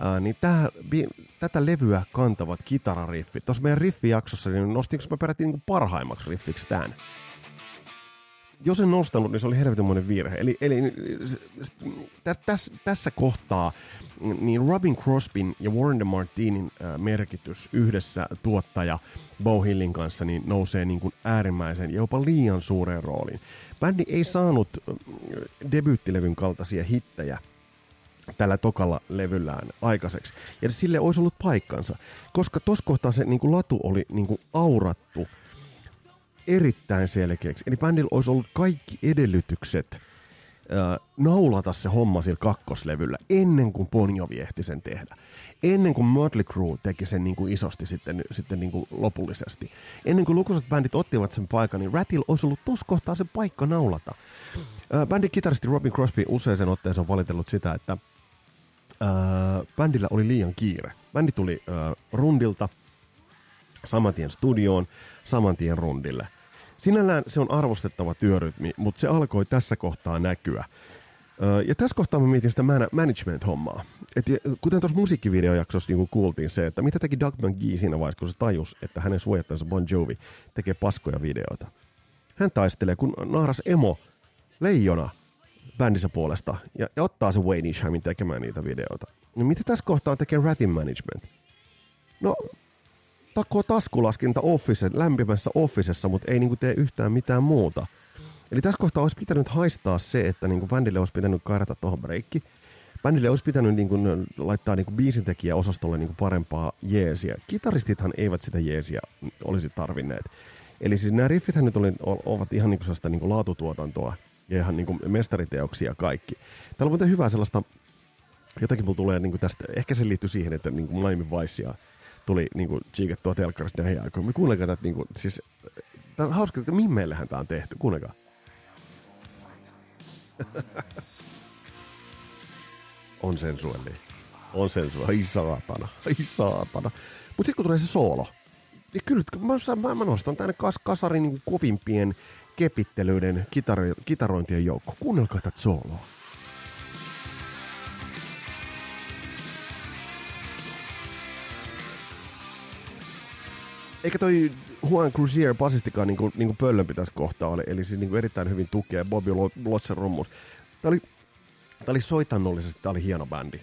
ää, niin tää, bi, tätä levyä kantavat kitarariffit. Tuossa meidän riffijaksossa niin nostinko mä peräti niin parhaimmaksi riffiksi tämän? jos en nostanut, niin se oli helvetinmoinen virhe. Eli, eli täs, täs, tässä kohtaa niin Robin Crosbyn ja Warren de Martinin äh, merkitys yhdessä tuottaja Bo Hillin kanssa niin nousee niin kuin äärimmäisen ja jopa liian suureen rooliin. Bändi ei saanut äh, debyyttilevyn kaltaisia hittejä tällä tokalla levyllään aikaiseksi. Ja sille olisi ollut paikkansa, koska tuossa kohtaa se niin kuin latu oli niin kuin aurattu erittäin selkeäksi. Eli bändillä olisi ollut kaikki edellytykset naulata se homma sillä kakkoslevyllä ennen kuin Bon Jovi ehti sen tehdä. Ennen kuin Mötley Crue teki sen niin kuin isosti sitten, sitten niin kuin lopullisesti. Ennen kuin lukuisat bändit ottivat sen paikan, niin Rattil olisi ollut tuossa kohtaa se paikka naulata. Äh, bändin kitaristi Robin Crosby usein otteeseen on valitellut sitä, että äh, bändillä oli liian kiire. Bändi tuli äh, rundilta, saman tien studioon, saman tien rundille. Sinällään se on arvostettava työrytmi, mutta se alkoi tässä kohtaa näkyä. Ja tässä kohtaa mä mietin sitä management-hommaa. Et kuten tuossa musiikkivideojaksossa niin kuultiin se, että mitä teki Doug McGee siinä vaiheessa, kun se tajus, että hänen suojattansa Bon Jovi tekee paskoja videoita. Hän taistelee, kun naaras emo leijona bändissä puolesta ja, ja ottaa se Wayne Ishamin tekemään niitä videoita. Niin mitä tässä kohtaa tekee Ratin Management? No, takoo taskulaskinta office, lämpimässä officessa, mutta ei niinku tee yhtään mitään muuta. Eli tässä kohtaa olisi pitänyt haistaa se, että niinku bändille olisi pitänyt kairata tuohon breikki. Bändille olisi pitänyt niinku laittaa niinku biisintekijäosastolle niinku parempaa jeesiä. Kitaristithan eivät sitä jeesiä olisi tarvinneet. Eli siis nämä riffithän nyt oli, ovat ihan niinku sellaista niinku laatutuotantoa ja ihan niinku mestariteoksia kaikki. Täällä on muuten hyvää sellaista, jotakin mulla tulee niinku tästä, ehkä se liittyy siihen, että niinku Miami Vicea tuli niinku chiikattua telkkarista näihin aikoihin. Me kuunnelkaa tätä niinku, siis, tää on hauska, että mimmeillähän tää on tehty, kuunnelkaa. on sensuelli. On sensuelli. Ai saatana. Ai saatana. Mut sit kun tulee se soolo, niin kyllä mä, mä, mä nostan tänne kas, kasarin niin kovimpien kepittelyiden kitaro, kitarointien joukko. Kuunnelkaa tätä sooloa. Eikä toi Juan Cruzier basistikaan niinku, niinku pöllön tässä kohtaa oli, eli siis niinku erittäin hyvin tukee Bobby Lotsen rummus. Tämä oli, tää oli soitannollisesti, tämä oli hieno bändi.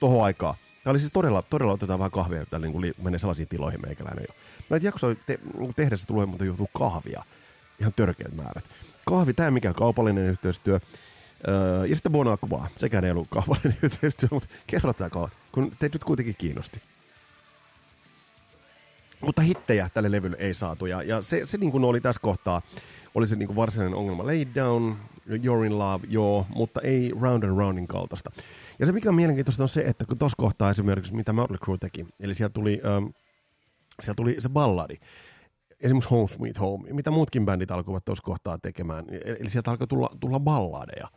Tohon aikaa. Tämä oli siis todella, todella otetaan vähän kahvia, että niin kuin menee sellaisiin tiloihin meikäläinen jo. Näitä jaksoja te, niin tehdessä tulee mutta joutuu kahvia. Ihan törkeät määrät. Kahvi, tämä mikä kaupallinen yhteistyö. Öö, ja sitten Bona kuvaa. Sekään ei ollut kaupallinen yhteistyö, mutta kerrotaan, kun teitä nyt kuitenkin kiinnosti. Mutta hittejä tälle levylle ei saatu, ja, ja se, se niin kuin oli tässä kohtaa, oli se niin kuin varsinainen ongelma. Lay down, you're in love, joo, mutta ei round and roundin kaltaista. Ja se mikä on mielenkiintoista on se, että kun tuossa kohtaa esimerkiksi, mitä Mötley Crue teki, eli sieltä tuli, ähm, sieltä tuli se balladi, esimerkiksi Home Sweet Home, mitä muutkin bändit alkoivat tuossa kohtaa tekemään, eli sieltä alkoi tulla, tulla balladeja.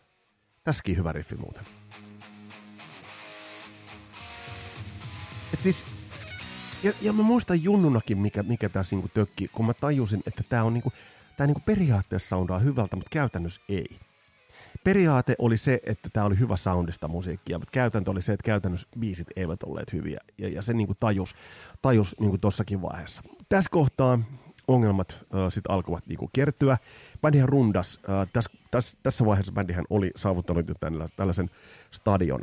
Tässäkin hyvä riffi muuten. Et siis ja, ja mä muistan junnunakin, mikä, mikä tässä niinku tökki, kun mä tajusin, että tämä on niinku, tää niinku periaatteessa soundaa hyvältä, mutta käytännössä ei. Periaate oli se, että tämä oli hyvä soundista musiikkia, mutta käytäntö oli se, että käytännössä biisit eivät olleet hyviä. Ja, ja se niinku tajus, tajus niinku tossakin vaiheessa. Tässä kohtaa ongelmat äh, sitten alkoivat niinku kertyä. Bändihän rundas. Äh, täs, täs, tässä vaiheessa bändihän oli saavuttanut jo tällaisen stadion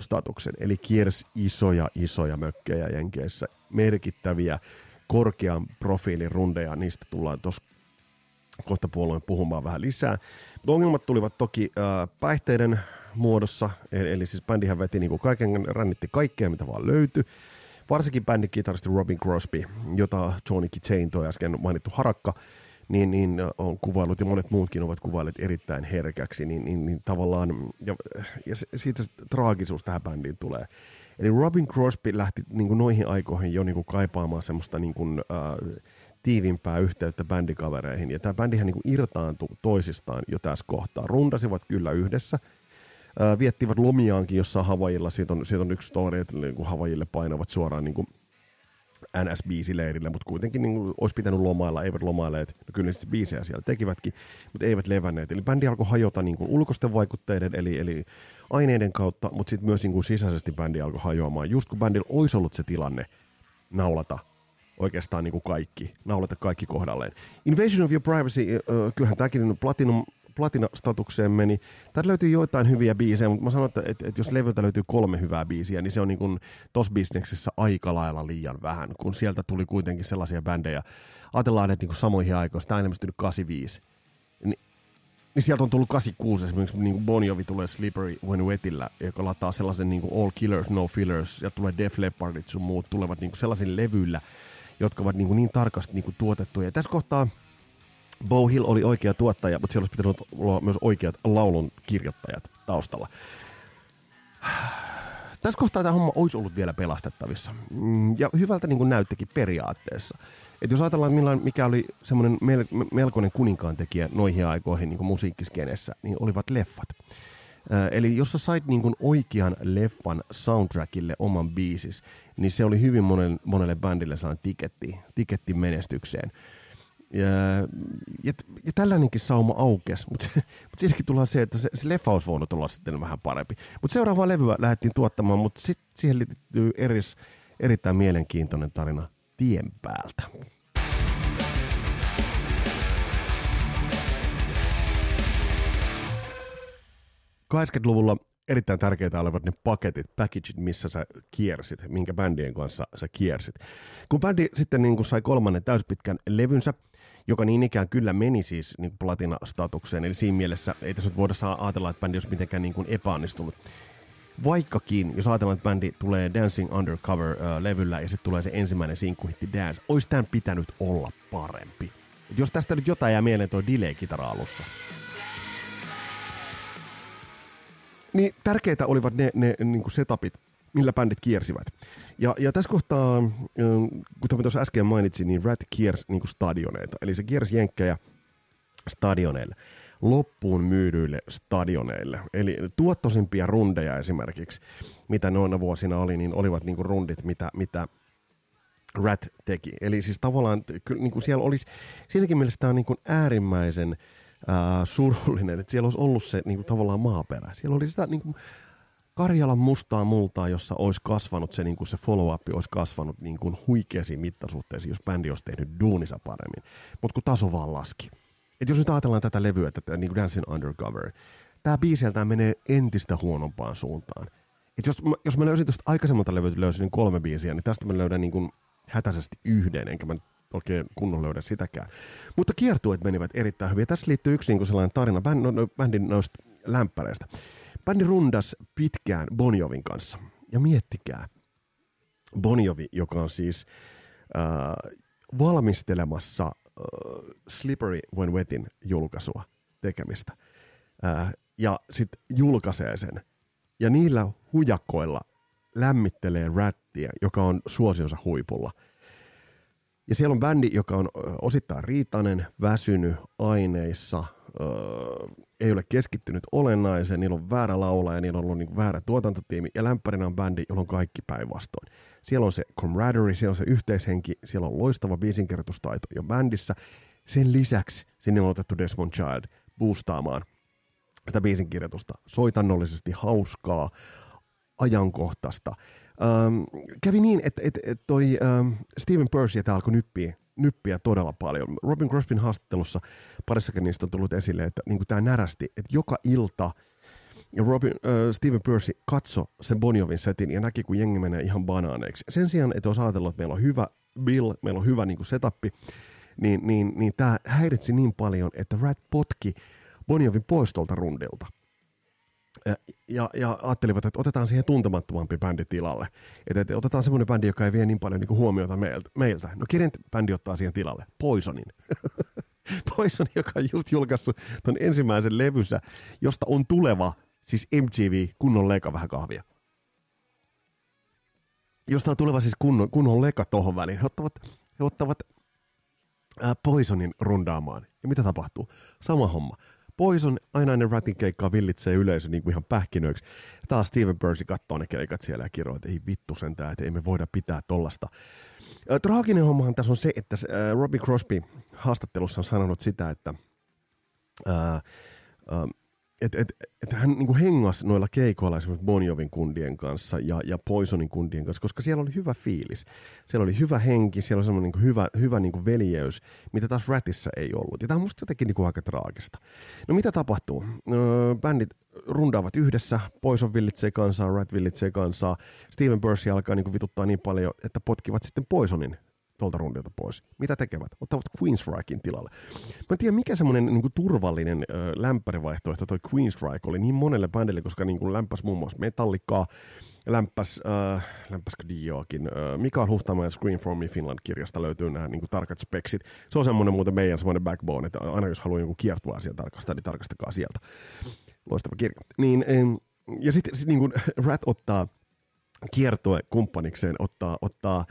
statuksen, eli kiersi isoja, isoja mökkejä Jenkeissä, merkittäviä korkean profiilin rundeja, niistä tullaan tuossa kohta puolueen puhumaan vähän lisää. Mutta ongelmat tulivat toki äh, päihteiden muodossa, eli, eli siis bändihän veti niinku kaiken, rännitti kaikkea, mitä vaan löytyi. Varsinkin bändin kitaristi Robin Crosby, jota Johnny Chain toi äsken mainittu harakka, niin, niin on kuvailut ja monet muutkin ovat kuvailleet erittäin herkäksi, niin, niin, niin tavallaan, ja, ja siitä traagisuus tähän bändiin tulee. Eli Robin Crosby lähti niin kuin noihin aikoihin jo niin kuin kaipaamaan semmoista niin kuin, äh, tiivimpää yhteyttä bändikavereihin, ja tämä bändihän niin kuin irtaantui toisistaan jo tässä kohtaa. Rundasivat kyllä yhdessä, äh, viettivät lomiaankin jossain Havajilla, siitä on, siitä on yksi story, että niin kuin Havajille painavat suoraan niin kuin NS-biisileirille, mutta kuitenkin niin kuin, olisi pitänyt lomailla, eivät lomailleet. No kyllä ne biisejä siellä tekivätkin, mutta eivät levänneet. Eli bändi alkoi hajota niin kuin ulkoisten vaikutteiden, eli, eli aineiden kautta, mutta sitten myös niin kuin sisäisesti bändi alkoi hajoamaan. Just kun bändillä olisi ollut se tilanne naulata oikeastaan niin kuin kaikki, naulata kaikki kohdalleen. Invasion of Your Privacy, uh, kyllähän tämäkin Platinum platinastatukseen meni. Täältä löytyy joitain hyviä biisejä, mutta mä sanon, että, että, että jos levyltä löytyy kolme hyvää biisiä, niin se on niin tossa bisneksessä aika lailla liian vähän, kun sieltä tuli kuitenkin sellaisia bändejä. Ajatellaan, että niin samoihin aikoihin, tämä on ilmestynyt 85, niin, niin sieltä on tullut 86 esimerkiksi niin kuin Bon Jovi tulee Slippery When Wetillä, joka lataa sellaisen niin All Killers, No Fillers, ja tulee Def Leppardit sun muut tulevat niin sellaisen levyillä, jotka ovat niin, niin tarkasti niin tuotettuja. Ja tässä kohtaa Bo Hill oli oikea tuottaja, mutta siellä olisi pitänyt olla myös oikeat laulun kirjoittajat taustalla. Tässä kohtaa tämä homma olisi ollut vielä pelastettavissa. Mm, ja hyvältä niin kuin näyttikin periaatteessa. Et jos ajatellaan, mikä oli semmoinen melkoinen kuninkaan tekijä noihin aikoihin niin musiikkiskenessä, niin olivat leffat. Eli jos sä sait niin kuin oikean leffan soundtrackille oman biisis, niin se oli hyvin monelle, monelle bändille sellainen tiketti, tiketti menestykseen. Ja, ja, ja tällainenkin sauma aukesi, mutta, mutta siinäkin tullaan se, että se, se leffa olisi voinut olla sitten vähän parempi. Mutta seuraavaa levyä lähdettiin tuottamaan, mutta sitten siihen liittyy eris, erittäin mielenkiintoinen tarina tien päältä. 80-luvulla erittäin tärkeitä olivat ne paketit, packageit, missä sä kiersit, minkä bändien kanssa sä kiersit. Kun bändi sitten niin kun sai kolmannen täyspitkän levynsä, joka niin ikään kyllä meni siis niin platina-statukseen, eli siinä mielessä ei tässä voida saa ajatella, että bändi olisi mitenkään niin kuin epäonnistunut. Vaikkakin, jos ajatellaan, että bändi tulee Dancing Undercover-levyllä ja sitten tulee se ensimmäinen sinkkuhitti Dance, olisi tämän pitänyt olla parempi. Et jos tästä nyt jotain jää mieleen tuo delay-kitara alussa, Niin tärkeitä olivat ne, ne niin setupit, millä bändit kiersivät. Ja, ja tässä kohtaa, kuten tuossa äsken mainitsin, niin Rat kiersi niin stadioneita. Eli se kiersi jenkkejä stadioneille, loppuun myydyille stadioneille. Eli tuottosimpia rundeja esimerkiksi, mitä noina vuosina oli, niin olivat niin rundit, mitä, mitä Rat teki. Eli siis tavallaan niin kuin siellä olisi, siinäkin mielessä tämä on niin kuin äärimmäisen ää, surullinen, että siellä olisi ollut se niin kuin, tavallaan maaperä. Siellä oli sitä niin kuin, Karjalan mustaa multaa, jossa olisi kasvanut se, niin kuin se follow-up olisi kasvanut niin kuin huikeisiin mittasuhteisiin, jos bändi olisi tehnyt duunisa paremmin. Mutta kun taso vaan laski. Et jos nyt ajatellaan tätä levyä, että niin kuin Dancing Undercover, tämä biiseltä menee entistä huonompaan suuntaan. Et jos, jos mä löysin tuosta aikaisemmalta levyltä löysin niin kolme biisiä, niin tästä mä löydän niin kuin hätäisesti yhden, enkä mä oikein kunnon löydä sitäkään. Mutta kiertueet menivät erittäin hyvin. Ja tässä liittyy yksi niin kuin sellainen tarina no, no, bändin noista lämpäreistä. Bändi rundas pitkään Bonjovin kanssa. Ja miettikää, Bonjovi, joka on siis äh, valmistelemassa äh, Slippery When Wetin julkaisua tekemistä. Äh, ja sitten julkaisee sen. Ja niillä hujakoilla lämmittelee rättiä, joka on suosionsa huipulla – ja siellä on bändi, joka on osittain riitainen, väsynyt aineissa, öö, ei ole keskittynyt olennaiseen, niillä on väärä laulaja, niillä on ollut niin väärä tuotantotiimi, ja lämpärinä on bändi, jolla on kaikki päinvastoin. Siellä on se camaraderie, siellä on se yhteishenki, siellä on loistava biisinkirjoitustaito jo bändissä. Sen lisäksi sinne on otettu Desmond Child boostaamaan sitä biisinkirjoitusta. Soitannollisesti hauskaa, ajankohtaista – Ähm, kävi niin, että et, et toi ähm, Steven Percy alkoi nyppiä, nyppiä todella paljon. Robin Crosbyn haastattelussa parissakin niistä on tullut esille, että niin tämä närästi, että joka ilta Robin, äh, Steven Percy katso sen Bonjovin setin ja näki, kun jengi menee ihan banaaneiksi. Sen sijaan, että olisi ajatellut, että meillä on hyvä bill, meillä on hyvä niin kuin setappi, niin, niin, niin tämä häiritsi niin paljon, että Rat potki Bonjovin pois tuolta rundilta ja, ja ajattelivat, että otetaan siihen tuntemattomampi bändi tilalle. Että, että otetaan semmoinen bändi, joka ei vie niin paljon niin kuin huomiota meiltä, meiltä. No kenen bändi ottaa siihen tilalle? Poisonin. Poison, joka on just julkaissut ton ensimmäisen levynsä, josta on tuleva, siis MTV, kunnon leika vähän kahvia. Josta on tuleva siis kunnon, kunnon leka tohon väliin. He ottavat, he ottavat ää, Poisonin rundaamaan. Ja mitä tapahtuu? Sama homma. Poison ainainen ratin keikkaa villitsee yleisö niin kuin ihan pähkinöiksi. Taas Steven Percy katsoo ne keikat siellä ja kirjoittaa, että ei vittu sentään, että ei me voida pitää tollasta. Traaginen hommahan tässä on se, että Robbie Crosby haastattelussa on sanonut sitä, että ää, ää, että et, et hän niin hengas noilla keikoilla esimerkiksi Bonjovin kundien kanssa ja, ja Poisonin kundien kanssa, koska siellä oli hyvä fiilis. Siellä oli hyvä henki, siellä oli semmoinen niin hyvä, hyvä niin veljeys, mitä taas Ratissa ei ollut. Ja tämä on musta jotenkin niin aika traagista. No mitä tapahtuu? Öö, bändit rundaavat yhdessä, Poison villitsee kansaa, Rat villitsee kansaa. Steven Percy alkaa niin vituttaa niin paljon, että potkivat sitten Poisonin tuolta rundilta pois. Mitä tekevät? Ottavat Queensrykin tilalle. Mä en tiedä, mikä semmoinen niin turvallinen ö, lämpärivaihtoehto toi Queensryke oli niin monelle bändille, koska niin kuin lämpäs muun muassa Metallicaa, lämpäs, äh, lämpäskö Dioakin. Äh, Mikael Huhtamaa ja Screen for Me Finland-kirjasta löytyy nämä niin tarkat speksit. Se on semmoinen muuten meidän semmoinen backbone, että aina jos haluaa jonkun kiertua asian tarkastaa, niin tarkastakaa sieltä. Loistava kirja. Niin, ja sitten sit, niin Rat ottaa kiertue kumppanikseen, ottaa, ottaa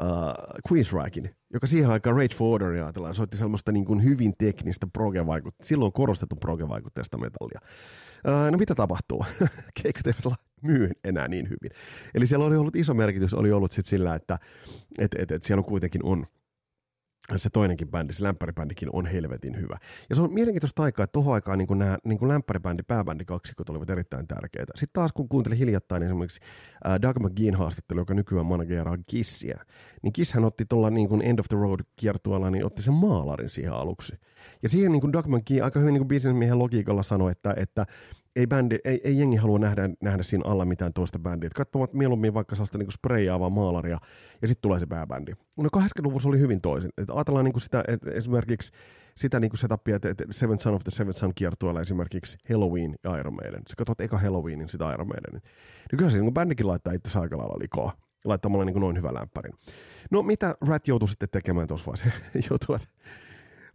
uh, Queensrykin, joka siihen aikaan Rage for Order ajatellaan, soitti sellaista niin kuin hyvin teknistä proge-vaikutteista, silloin korostettu proge-vaikutteista metallia. Uh, no mitä tapahtuu? Keikat eivät myy enää niin hyvin. Eli siellä oli ollut iso merkitys, oli ollut sit sillä, että et, et, et siellä kuitenkin on se toinenkin bändi, se lämpäribändikin on helvetin hyvä. Ja se on mielenkiintoista aikaa, että tuohon aikaan niin nämä niin lämpäribändi, pääbändi kaksikot olivat erittäin tärkeitä. Sitten taas kun kuuntelin hiljattain esimerkiksi äh, Doug McGeein haastattelu, joka nykyään manageraa Kissiä, niin Kiss hän otti tuolla niin kuin End of the Road kiertueella, niin otti sen maalarin siihen aluksi. Ja siihen niin kuin Doug McGee aika hyvin niin kuin businessmiehen logiikalla sanoi, että, että ei, bändi, ei, ei jengi halua nähdä, nähdä siinä alla mitään toista bändiä. Et katsovat mieluummin vaikka sellaista niin sprayjaavaa maalaria ja sitten tulee se pääbändi. No 80-luvussa oli hyvin toisin. Et ajatellaan niin sitä, että esimerkiksi sitä niin setupia, että Seven Son of the Seven Son kiertueella esimerkiksi Halloween ja Iron Maiden. Sä katsot eka Halloweenin, sitä Iron Maidenin. Kyllä se niin bändikin laittaa itse aika lailla likoa ja laittaa mulle niin noin hyvän lämpärin. No mitä Rat joutui sitten tekemään tuossa vaiheessa? Joutuvat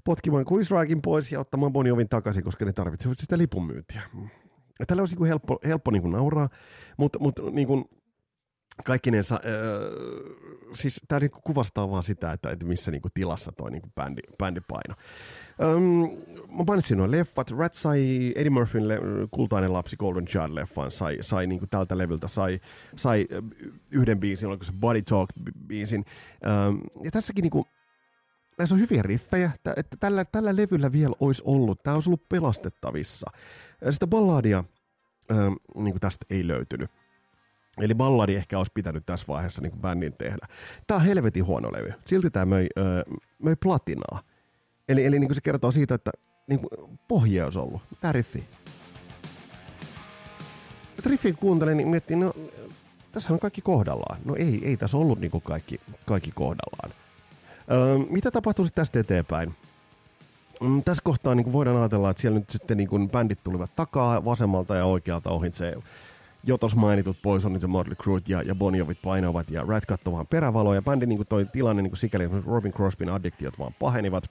potkimaan Quizrakin pois ja ottamaan Boniovin takaisin, koska ne tarvitsevat sitä lipunmyyntiä. Tällä olisi niin helppo, helppo niin kuin nauraa, mutta, mutta niin kuin kaikkinensa, äh, siis tämä niin kuvastaa vaan sitä, että, että missä niin kuin tilassa toi niin kuin bändi, bändi paino. Öm, mä mainitsin noin leffat. Rat sai Eddie Murphyn le- Kultainen lapsi Golden Child-leffan, sai, sai niin kuin tältä levyltä, sai, sai yhden biisin, oliko se Body Talk-biisin. Ja tässäkin niin kuin, näissä on hyviä riffejä, että tällä, tällä levyllä vielä olisi ollut, tämä olisi ollut pelastettavissa. Sitä balladia ähm, niin tästä ei löytynyt. Eli balladi ehkä olisi pitänyt tässä vaiheessa niin bändin tehdä. Tämä on helvetin huono levy. Silti tämä möi, äh, möi platinaa. Eli, eli niin se kertoo siitä, että niin kuin pohja olisi ollut. Tämä riffi. Että riffin kuuntelin, niin miettii, no tässä on kaikki kohdallaan. No ei, ei tässä ollut niin kaikki, kaikki kohdallaan. Öö, mitä tapahtuu sitten tästä eteenpäin? Mm, tässä kohtaa niin voidaan ajatella, että siellä nyt sitten niin bändit tulivat takaa vasemmalta ja oikealta ohitse. Jo tuossa mainitut Poisonit ja Motley Crue ja, ja Boniovit painavat ja Rat katsoi vaan perävaloa. Ja bändin niin toi tilanne niin sikäli, Robin Crosbyn addiktiot vaan pahenivat.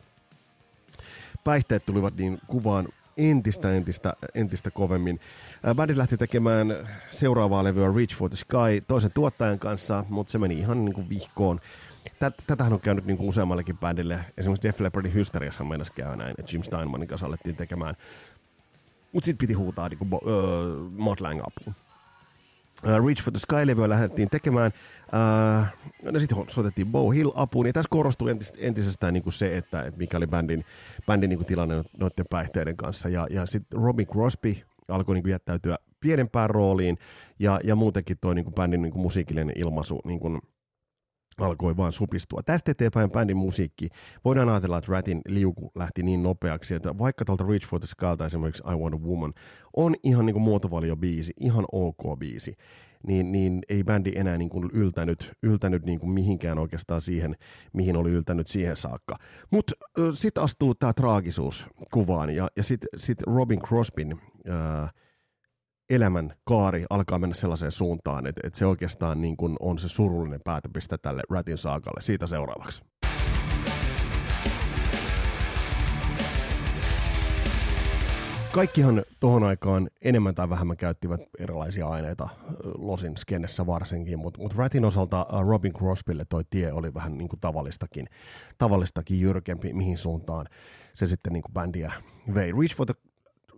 Päihteet tulivat niin kuvaan entistä, entistä, entistä kovemmin. Bändi lähti tekemään seuraavaa levyä Reach for the Sky toisen tuottajan kanssa, mutta se meni ihan niin kuin vihkoon. Tätähän on käynyt niin kuin useammallekin bändille. Esimerkiksi Def Leppardin Hysteriassa mennessä käy näin, että Jim Steinmanin kanssa alettiin tekemään. Mutta sitten piti huutaa niin kuin, uh, Matt Lang apuun. Uh, Reach for the Sky-levyä lähdettiin tekemään. Uh, no sitten soitettiin Bo Hill apuun. Ja tässä korostui entis, entisestään niin kuin se, että, että mikä oli bändin, bändin niin kuin tilanne noiden päihteiden kanssa. Ja, ja sitten Robin Crosby alkoi niin kuin jättäytyä pienempään rooliin. Ja, ja muutenkin tuo niin bändin niin kuin musiikillinen ilmaisu niin kuin, alkoi vaan supistua. Tästä eteenpäin bändin musiikki. Voidaan ajatella, että Ratin liuku lähti niin nopeaksi, että vaikka tuolta Reach for the Skylta esimerkiksi I Want a Woman on ihan niin kuin muotovalio biisi, ihan ok biisi, niin, niin ei bändi enää niin kuin yltänyt, yltänyt niin kuin mihinkään oikeastaan siihen, mihin oli yltänyt siihen saakka. Mutta sitten astuu tämä traagisuus kuvaan ja, ja sitten sit Robin Crosbyn ää, elämän kaari alkaa mennä sellaiseen suuntaan, että, että se oikeastaan niin kuin on se surullinen päätöpiste tälle Ratin saakalle. Siitä seuraavaksi. Kaikkihan tuohon aikaan enemmän tai vähemmän käyttivät erilaisia aineita Losin skennessä varsinkin, mutta mut Ratin osalta Robin Crosbylle toi tie oli vähän niin kuin tavallistakin, tavallistakin jyrkempi, mihin suuntaan se sitten niin kuin bändiä vei. Reach for the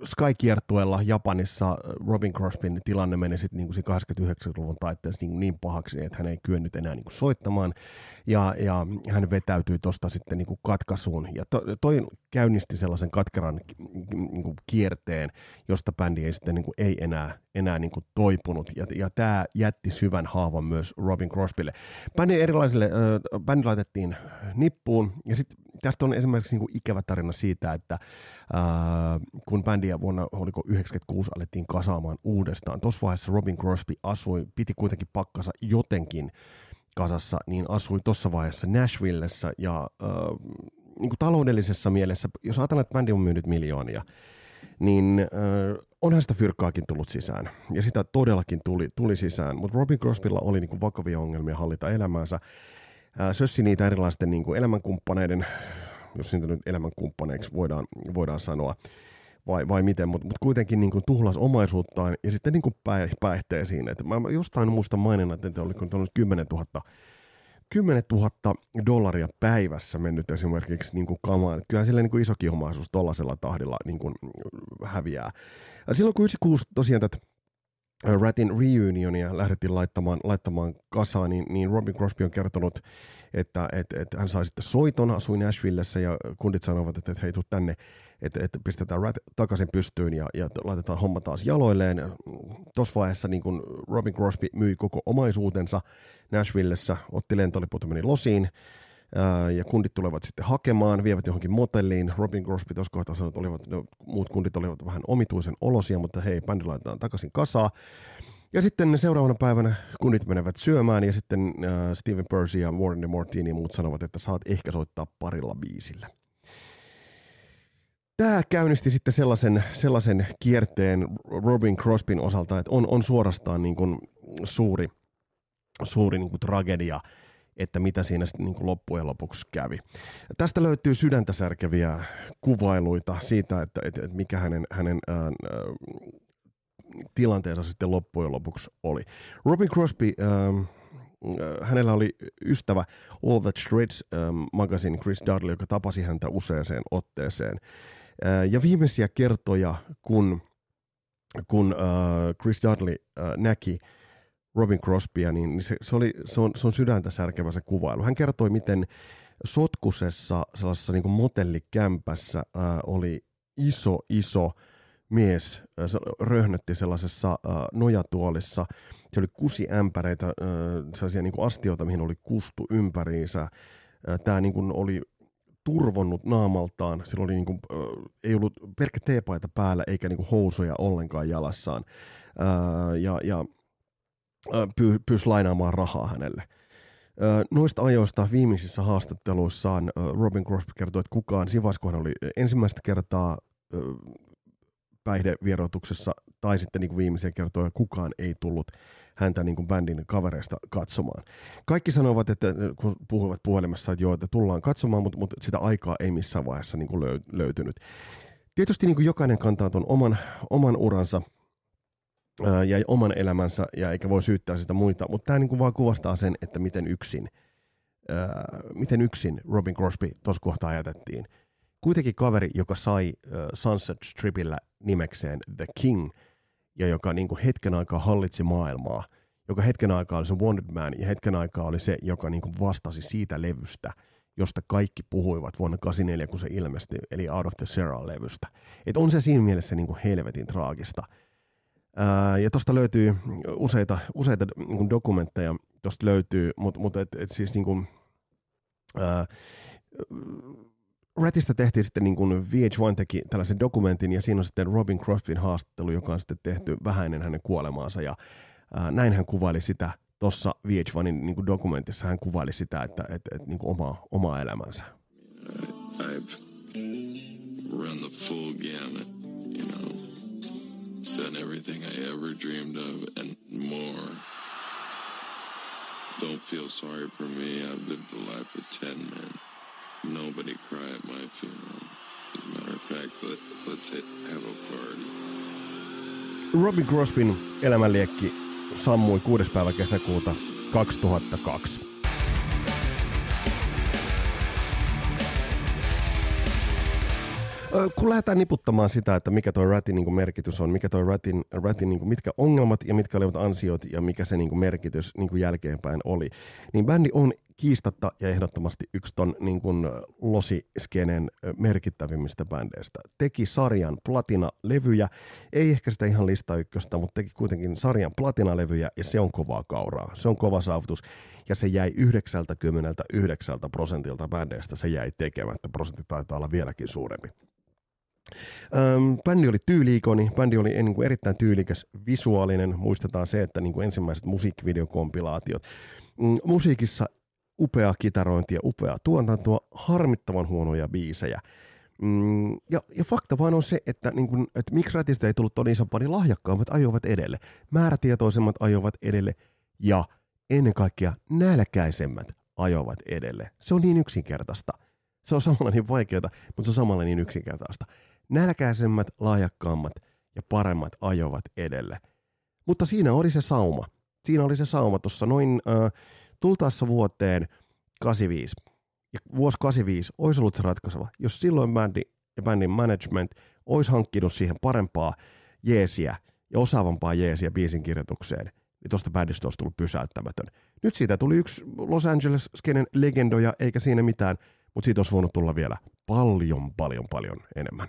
Sky-kiertueella Japanissa Robin Crosbyn tilanne meni sitten niin 89-luvun taitteessa niin, niin pahaksi, että hän ei kyennyt enää niin kuin soittamaan ja, ja hän vetäytyi tuosta sitten niin kuin katkaisuun. Ja to, toi käynnisti sellaisen katkeran niin kuin kierteen, josta bändi ei sitten niin kuin, ei enää, enää niin kuin toipunut. Ja, ja tämä jätti syvän haavan myös Robin Crosbylle. Bändi erilaisille, äh, bändi laitettiin nippuun ja sitten tästä on esimerkiksi niin kuin ikävä tarina siitä, että äh, kun bändiä vuonna oliko 96 alettiin kasaamaan uudestaan, tuossa vaiheessa Robin Crosby asui, piti kuitenkin pakkansa jotenkin kasassa, niin asui tuossa vaiheessa Nashvillessä ja äh, niin kuin taloudellisessa mielessä, jos ajatellaan, että bändi on myynyt miljoonia, niin äh, onhan sitä fyrkkaakin tullut sisään. Ja sitä todellakin tuli, tuli sisään. Mutta Robin Crosbylla oli niin kuin vakavia ongelmia hallita elämäänsä. Sössi niitä erilaisten niin kuin elämänkumppaneiden, jos niitä nyt elämänkumppaneiksi voidaan, voidaan sanoa, vai, vai miten, mutta mut kuitenkin niin kuin tuhlas omaisuuttaan ja sitten niin kuin päihteisiin. Et mä jostain muista maininnat, että oli 10 000 10 000 dollaria päivässä mennyt esimerkiksi niin kuin kamaan. Kyllä sillä niin kuin isokin omaisuus tuollaisella tahdilla niin kuin häviää. Silloin kun 96 tosiaan tätä Ratin reunionia lähdettiin laittamaan, laittamaan kasaan, niin, niin Robin Crosby on kertonut, että, että, että hän sai sitten soiton, asui Nashvillessä ja kundit sanovat, että, että hei, tuu tänne, että, että pistetään Rat takaisin pystyyn ja, ja laitetaan homma taas jaloilleen. Tuossa vaiheessa niin kun Robin Crosby myi koko omaisuutensa Nashvillessä, otti lentoliput meni losiin, ja kundit tulevat sitten hakemaan, vievät johonkin motelliin. Robin Crosby tuossa kohtaa sanoi, että olivat, no, muut kundit olivat vähän omituisen olosia, mutta hei, bändi laitetaan takaisin kasaa. Ja sitten seuraavana päivänä kundit menevät syömään ja sitten äh, Steven Percy ja Warren de Mortini ja muut sanovat, että saat ehkä soittaa parilla biisillä. Tämä käynnisti sitten sellaisen, sellaisen kierteen Robin Crosbyn osalta, että on, on suorastaan niin kuin suuri, suuri niin kuin tragedia – että mitä siinä sitten niin loppujen lopuksi kävi. Tästä löytyy sydäntä särkeviä kuvailuita siitä, että, että, että mikä hänen, hänen ää, tilanteensa sitten loppujen lopuksi oli. Robin Crosby, ää, hänellä oli ystävä All That Shreds magazine Chris Dudley, joka tapasi häntä useaseen otteeseen. Ää, ja viimeisiä kertoja, kun, kun ää, Chris Dudley ää, näki – Robin Crosbya, niin, se, se, oli, se, on, se on sydäntä särkevä se kuvailu. Hän kertoi, miten sotkusessa sellaisessa niin motellikämpässä ää, oli iso, iso mies ää, röhnötti sellaisessa ää, nojatuolissa. Se oli kusiämpäreitä, ää, sellaisia niin astioita, mihin oli kustu ympäriinsä. Tämä niin oli turvonnut naamaltaan. Sillä oli niin kuin, äh, ei ollut pelkkä teepaita päällä eikä niin kuin housuja ollenkaan jalassaan. Äh, ja, ja py, pyysi lainaamaan rahaa hänelle. Noista ajoista viimeisissä haastatteluissaan Robin Crosby kertoi, että kukaan, siinä kun hän oli ensimmäistä kertaa päihdevierotuksessa, tai sitten niin kuin viimeisiä kertoja, kukaan ei tullut häntä niin kuin bändin kavereista katsomaan. Kaikki sanovat, että kun puhuivat puhelimessa, että joo, että tullaan katsomaan, mutta, mutta sitä aikaa ei missään vaiheessa niin kuin löytynyt. Tietysti niin kuin jokainen kantaa tuon oman, oman uransa – ja oman elämänsä ja eikä voi syyttää sitä muita, mutta tämä niin vaan kuvastaa sen, että miten yksin, ää, miten yksin Robin Crosby tuossa kohtaa jätettiin. Kuitenkin kaveri, joka sai ää, Sunset Stripillä nimekseen The King ja joka niin kuin hetken aikaa hallitsi maailmaa, joka hetken aikaa oli se Wanted Man ja hetken aikaa oli se, joka niin kuin vastasi siitä levystä, josta kaikki puhuivat vuonna 1984, kun se ilmestyi, eli Out of the Sarah-levystä. Et on se siinä mielessä niin kuin helvetin traagista – ja tuosta löytyy useita, useita niin dokumentteja, tuosta löytyy, mutta mut et, et siis niin kuin, ää, Ratista tehtiin sitten niin kuin VH1 teki tällaisen dokumentin ja siinä on sitten Robin Crosbyn haastattelu, joka on sitten tehty vähän ennen hänen kuolemaansa ja ää, näin hän kuvaili sitä tuossa VH1 niin kuin dokumentissa, hän kuvaili sitä, että, että, että niin kuin omaa, omaa elämänsä. I've run the full gamut done everything I ever dreamed of and more. Don't feel sorry for me. I've lived the life of ten men. Nobody cry at my funeral. As a matter of fact, let, let's hit, have a party. Robin Crosbyn elämänliekki sammui 6. päivä kesäkuuta 2002. kun lähdetään niputtamaan sitä, että mikä tuo Ratin niin merkitys on, mikä tuo Ratin, Ratin niin mitkä ongelmat ja mitkä olivat ansiot ja mikä se niin merkitys niin jälkeenpäin oli, niin bändi on kiistatta ja ehdottomasti yksi ton niin kuin Losi-skenen merkittävimmistä bändeistä. Teki sarjan platina-levyjä, ei ehkä sitä ihan lista ykköstä, mutta teki kuitenkin sarjan platina-levyjä ja se on kovaa kauraa. Se on kova saavutus ja se jäi 99 prosentilta bändeistä, se jäi tekemättä. Prosentti taitaa olla vieläkin suurempi. Öm, bändi oli tyyliikoni, bändi oli niin kuin erittäin tyylikäs visuaalinen. Muistetaan se, että niin kuin ensimmäiset musiikkivideokompilaatiot mm, musiikissa upea kitarointi ja upea tuotantoa, harmittavan huonoja biisejä. Mm, ja, ja fakta vaan on se, että, niin kun, että miksi rätistä ei tullut Toni Isompani lahjakkaammat ajoivat edelle, määrätietoisemmat ajoivat edelle ja ennen kaikkea nälkäisemmät ajoivat edelle. Se on niin yksinkertaista. Se on samalla niin vaikeaa, mutta se on samalla niin yksinkertaista. Nälkäisemmät, lahjakkaammat ja paremmat ajoivat edelle. Mutta siinä oli se sauma. Siinä oli se sauma tuossa noin äh, tultaessa vuoteen 85. Ja vuosi 85 olisi ollut se ratkaiseva, jos silloin bändi ja bändin management olisi hankkinut siihen parempaa jeesiä ja osaavampaa jeesiä biisin kirjoitukseen, niin tuosta bändistä olisi tullut pysäyttämätön. Nyt siitä tuli yksi Los Angeles-skenen legendoja, eikä siinä mitään, mutta siitä olisi voinut tulla vielä paljon, paljon, paljon enemmän.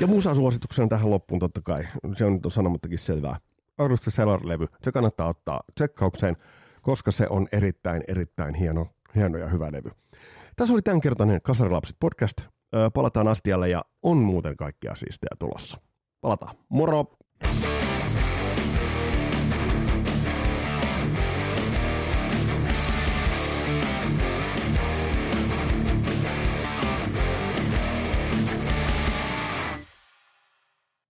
Ja musasuosituksena tähän loppuun totta kai, se on nyt sanomattakin selvää. Arvosta Cellar-levy, se kannattaa ottaa tsekkaukseen, koska se on erittäin, erittäin hieno, hieno ja hyvä levy. Tässä oli tämänkertainen Kasarilapset podcast. Palataan astialle ja on muuten kaikkea siistiä tulossa. Palataan. Moro!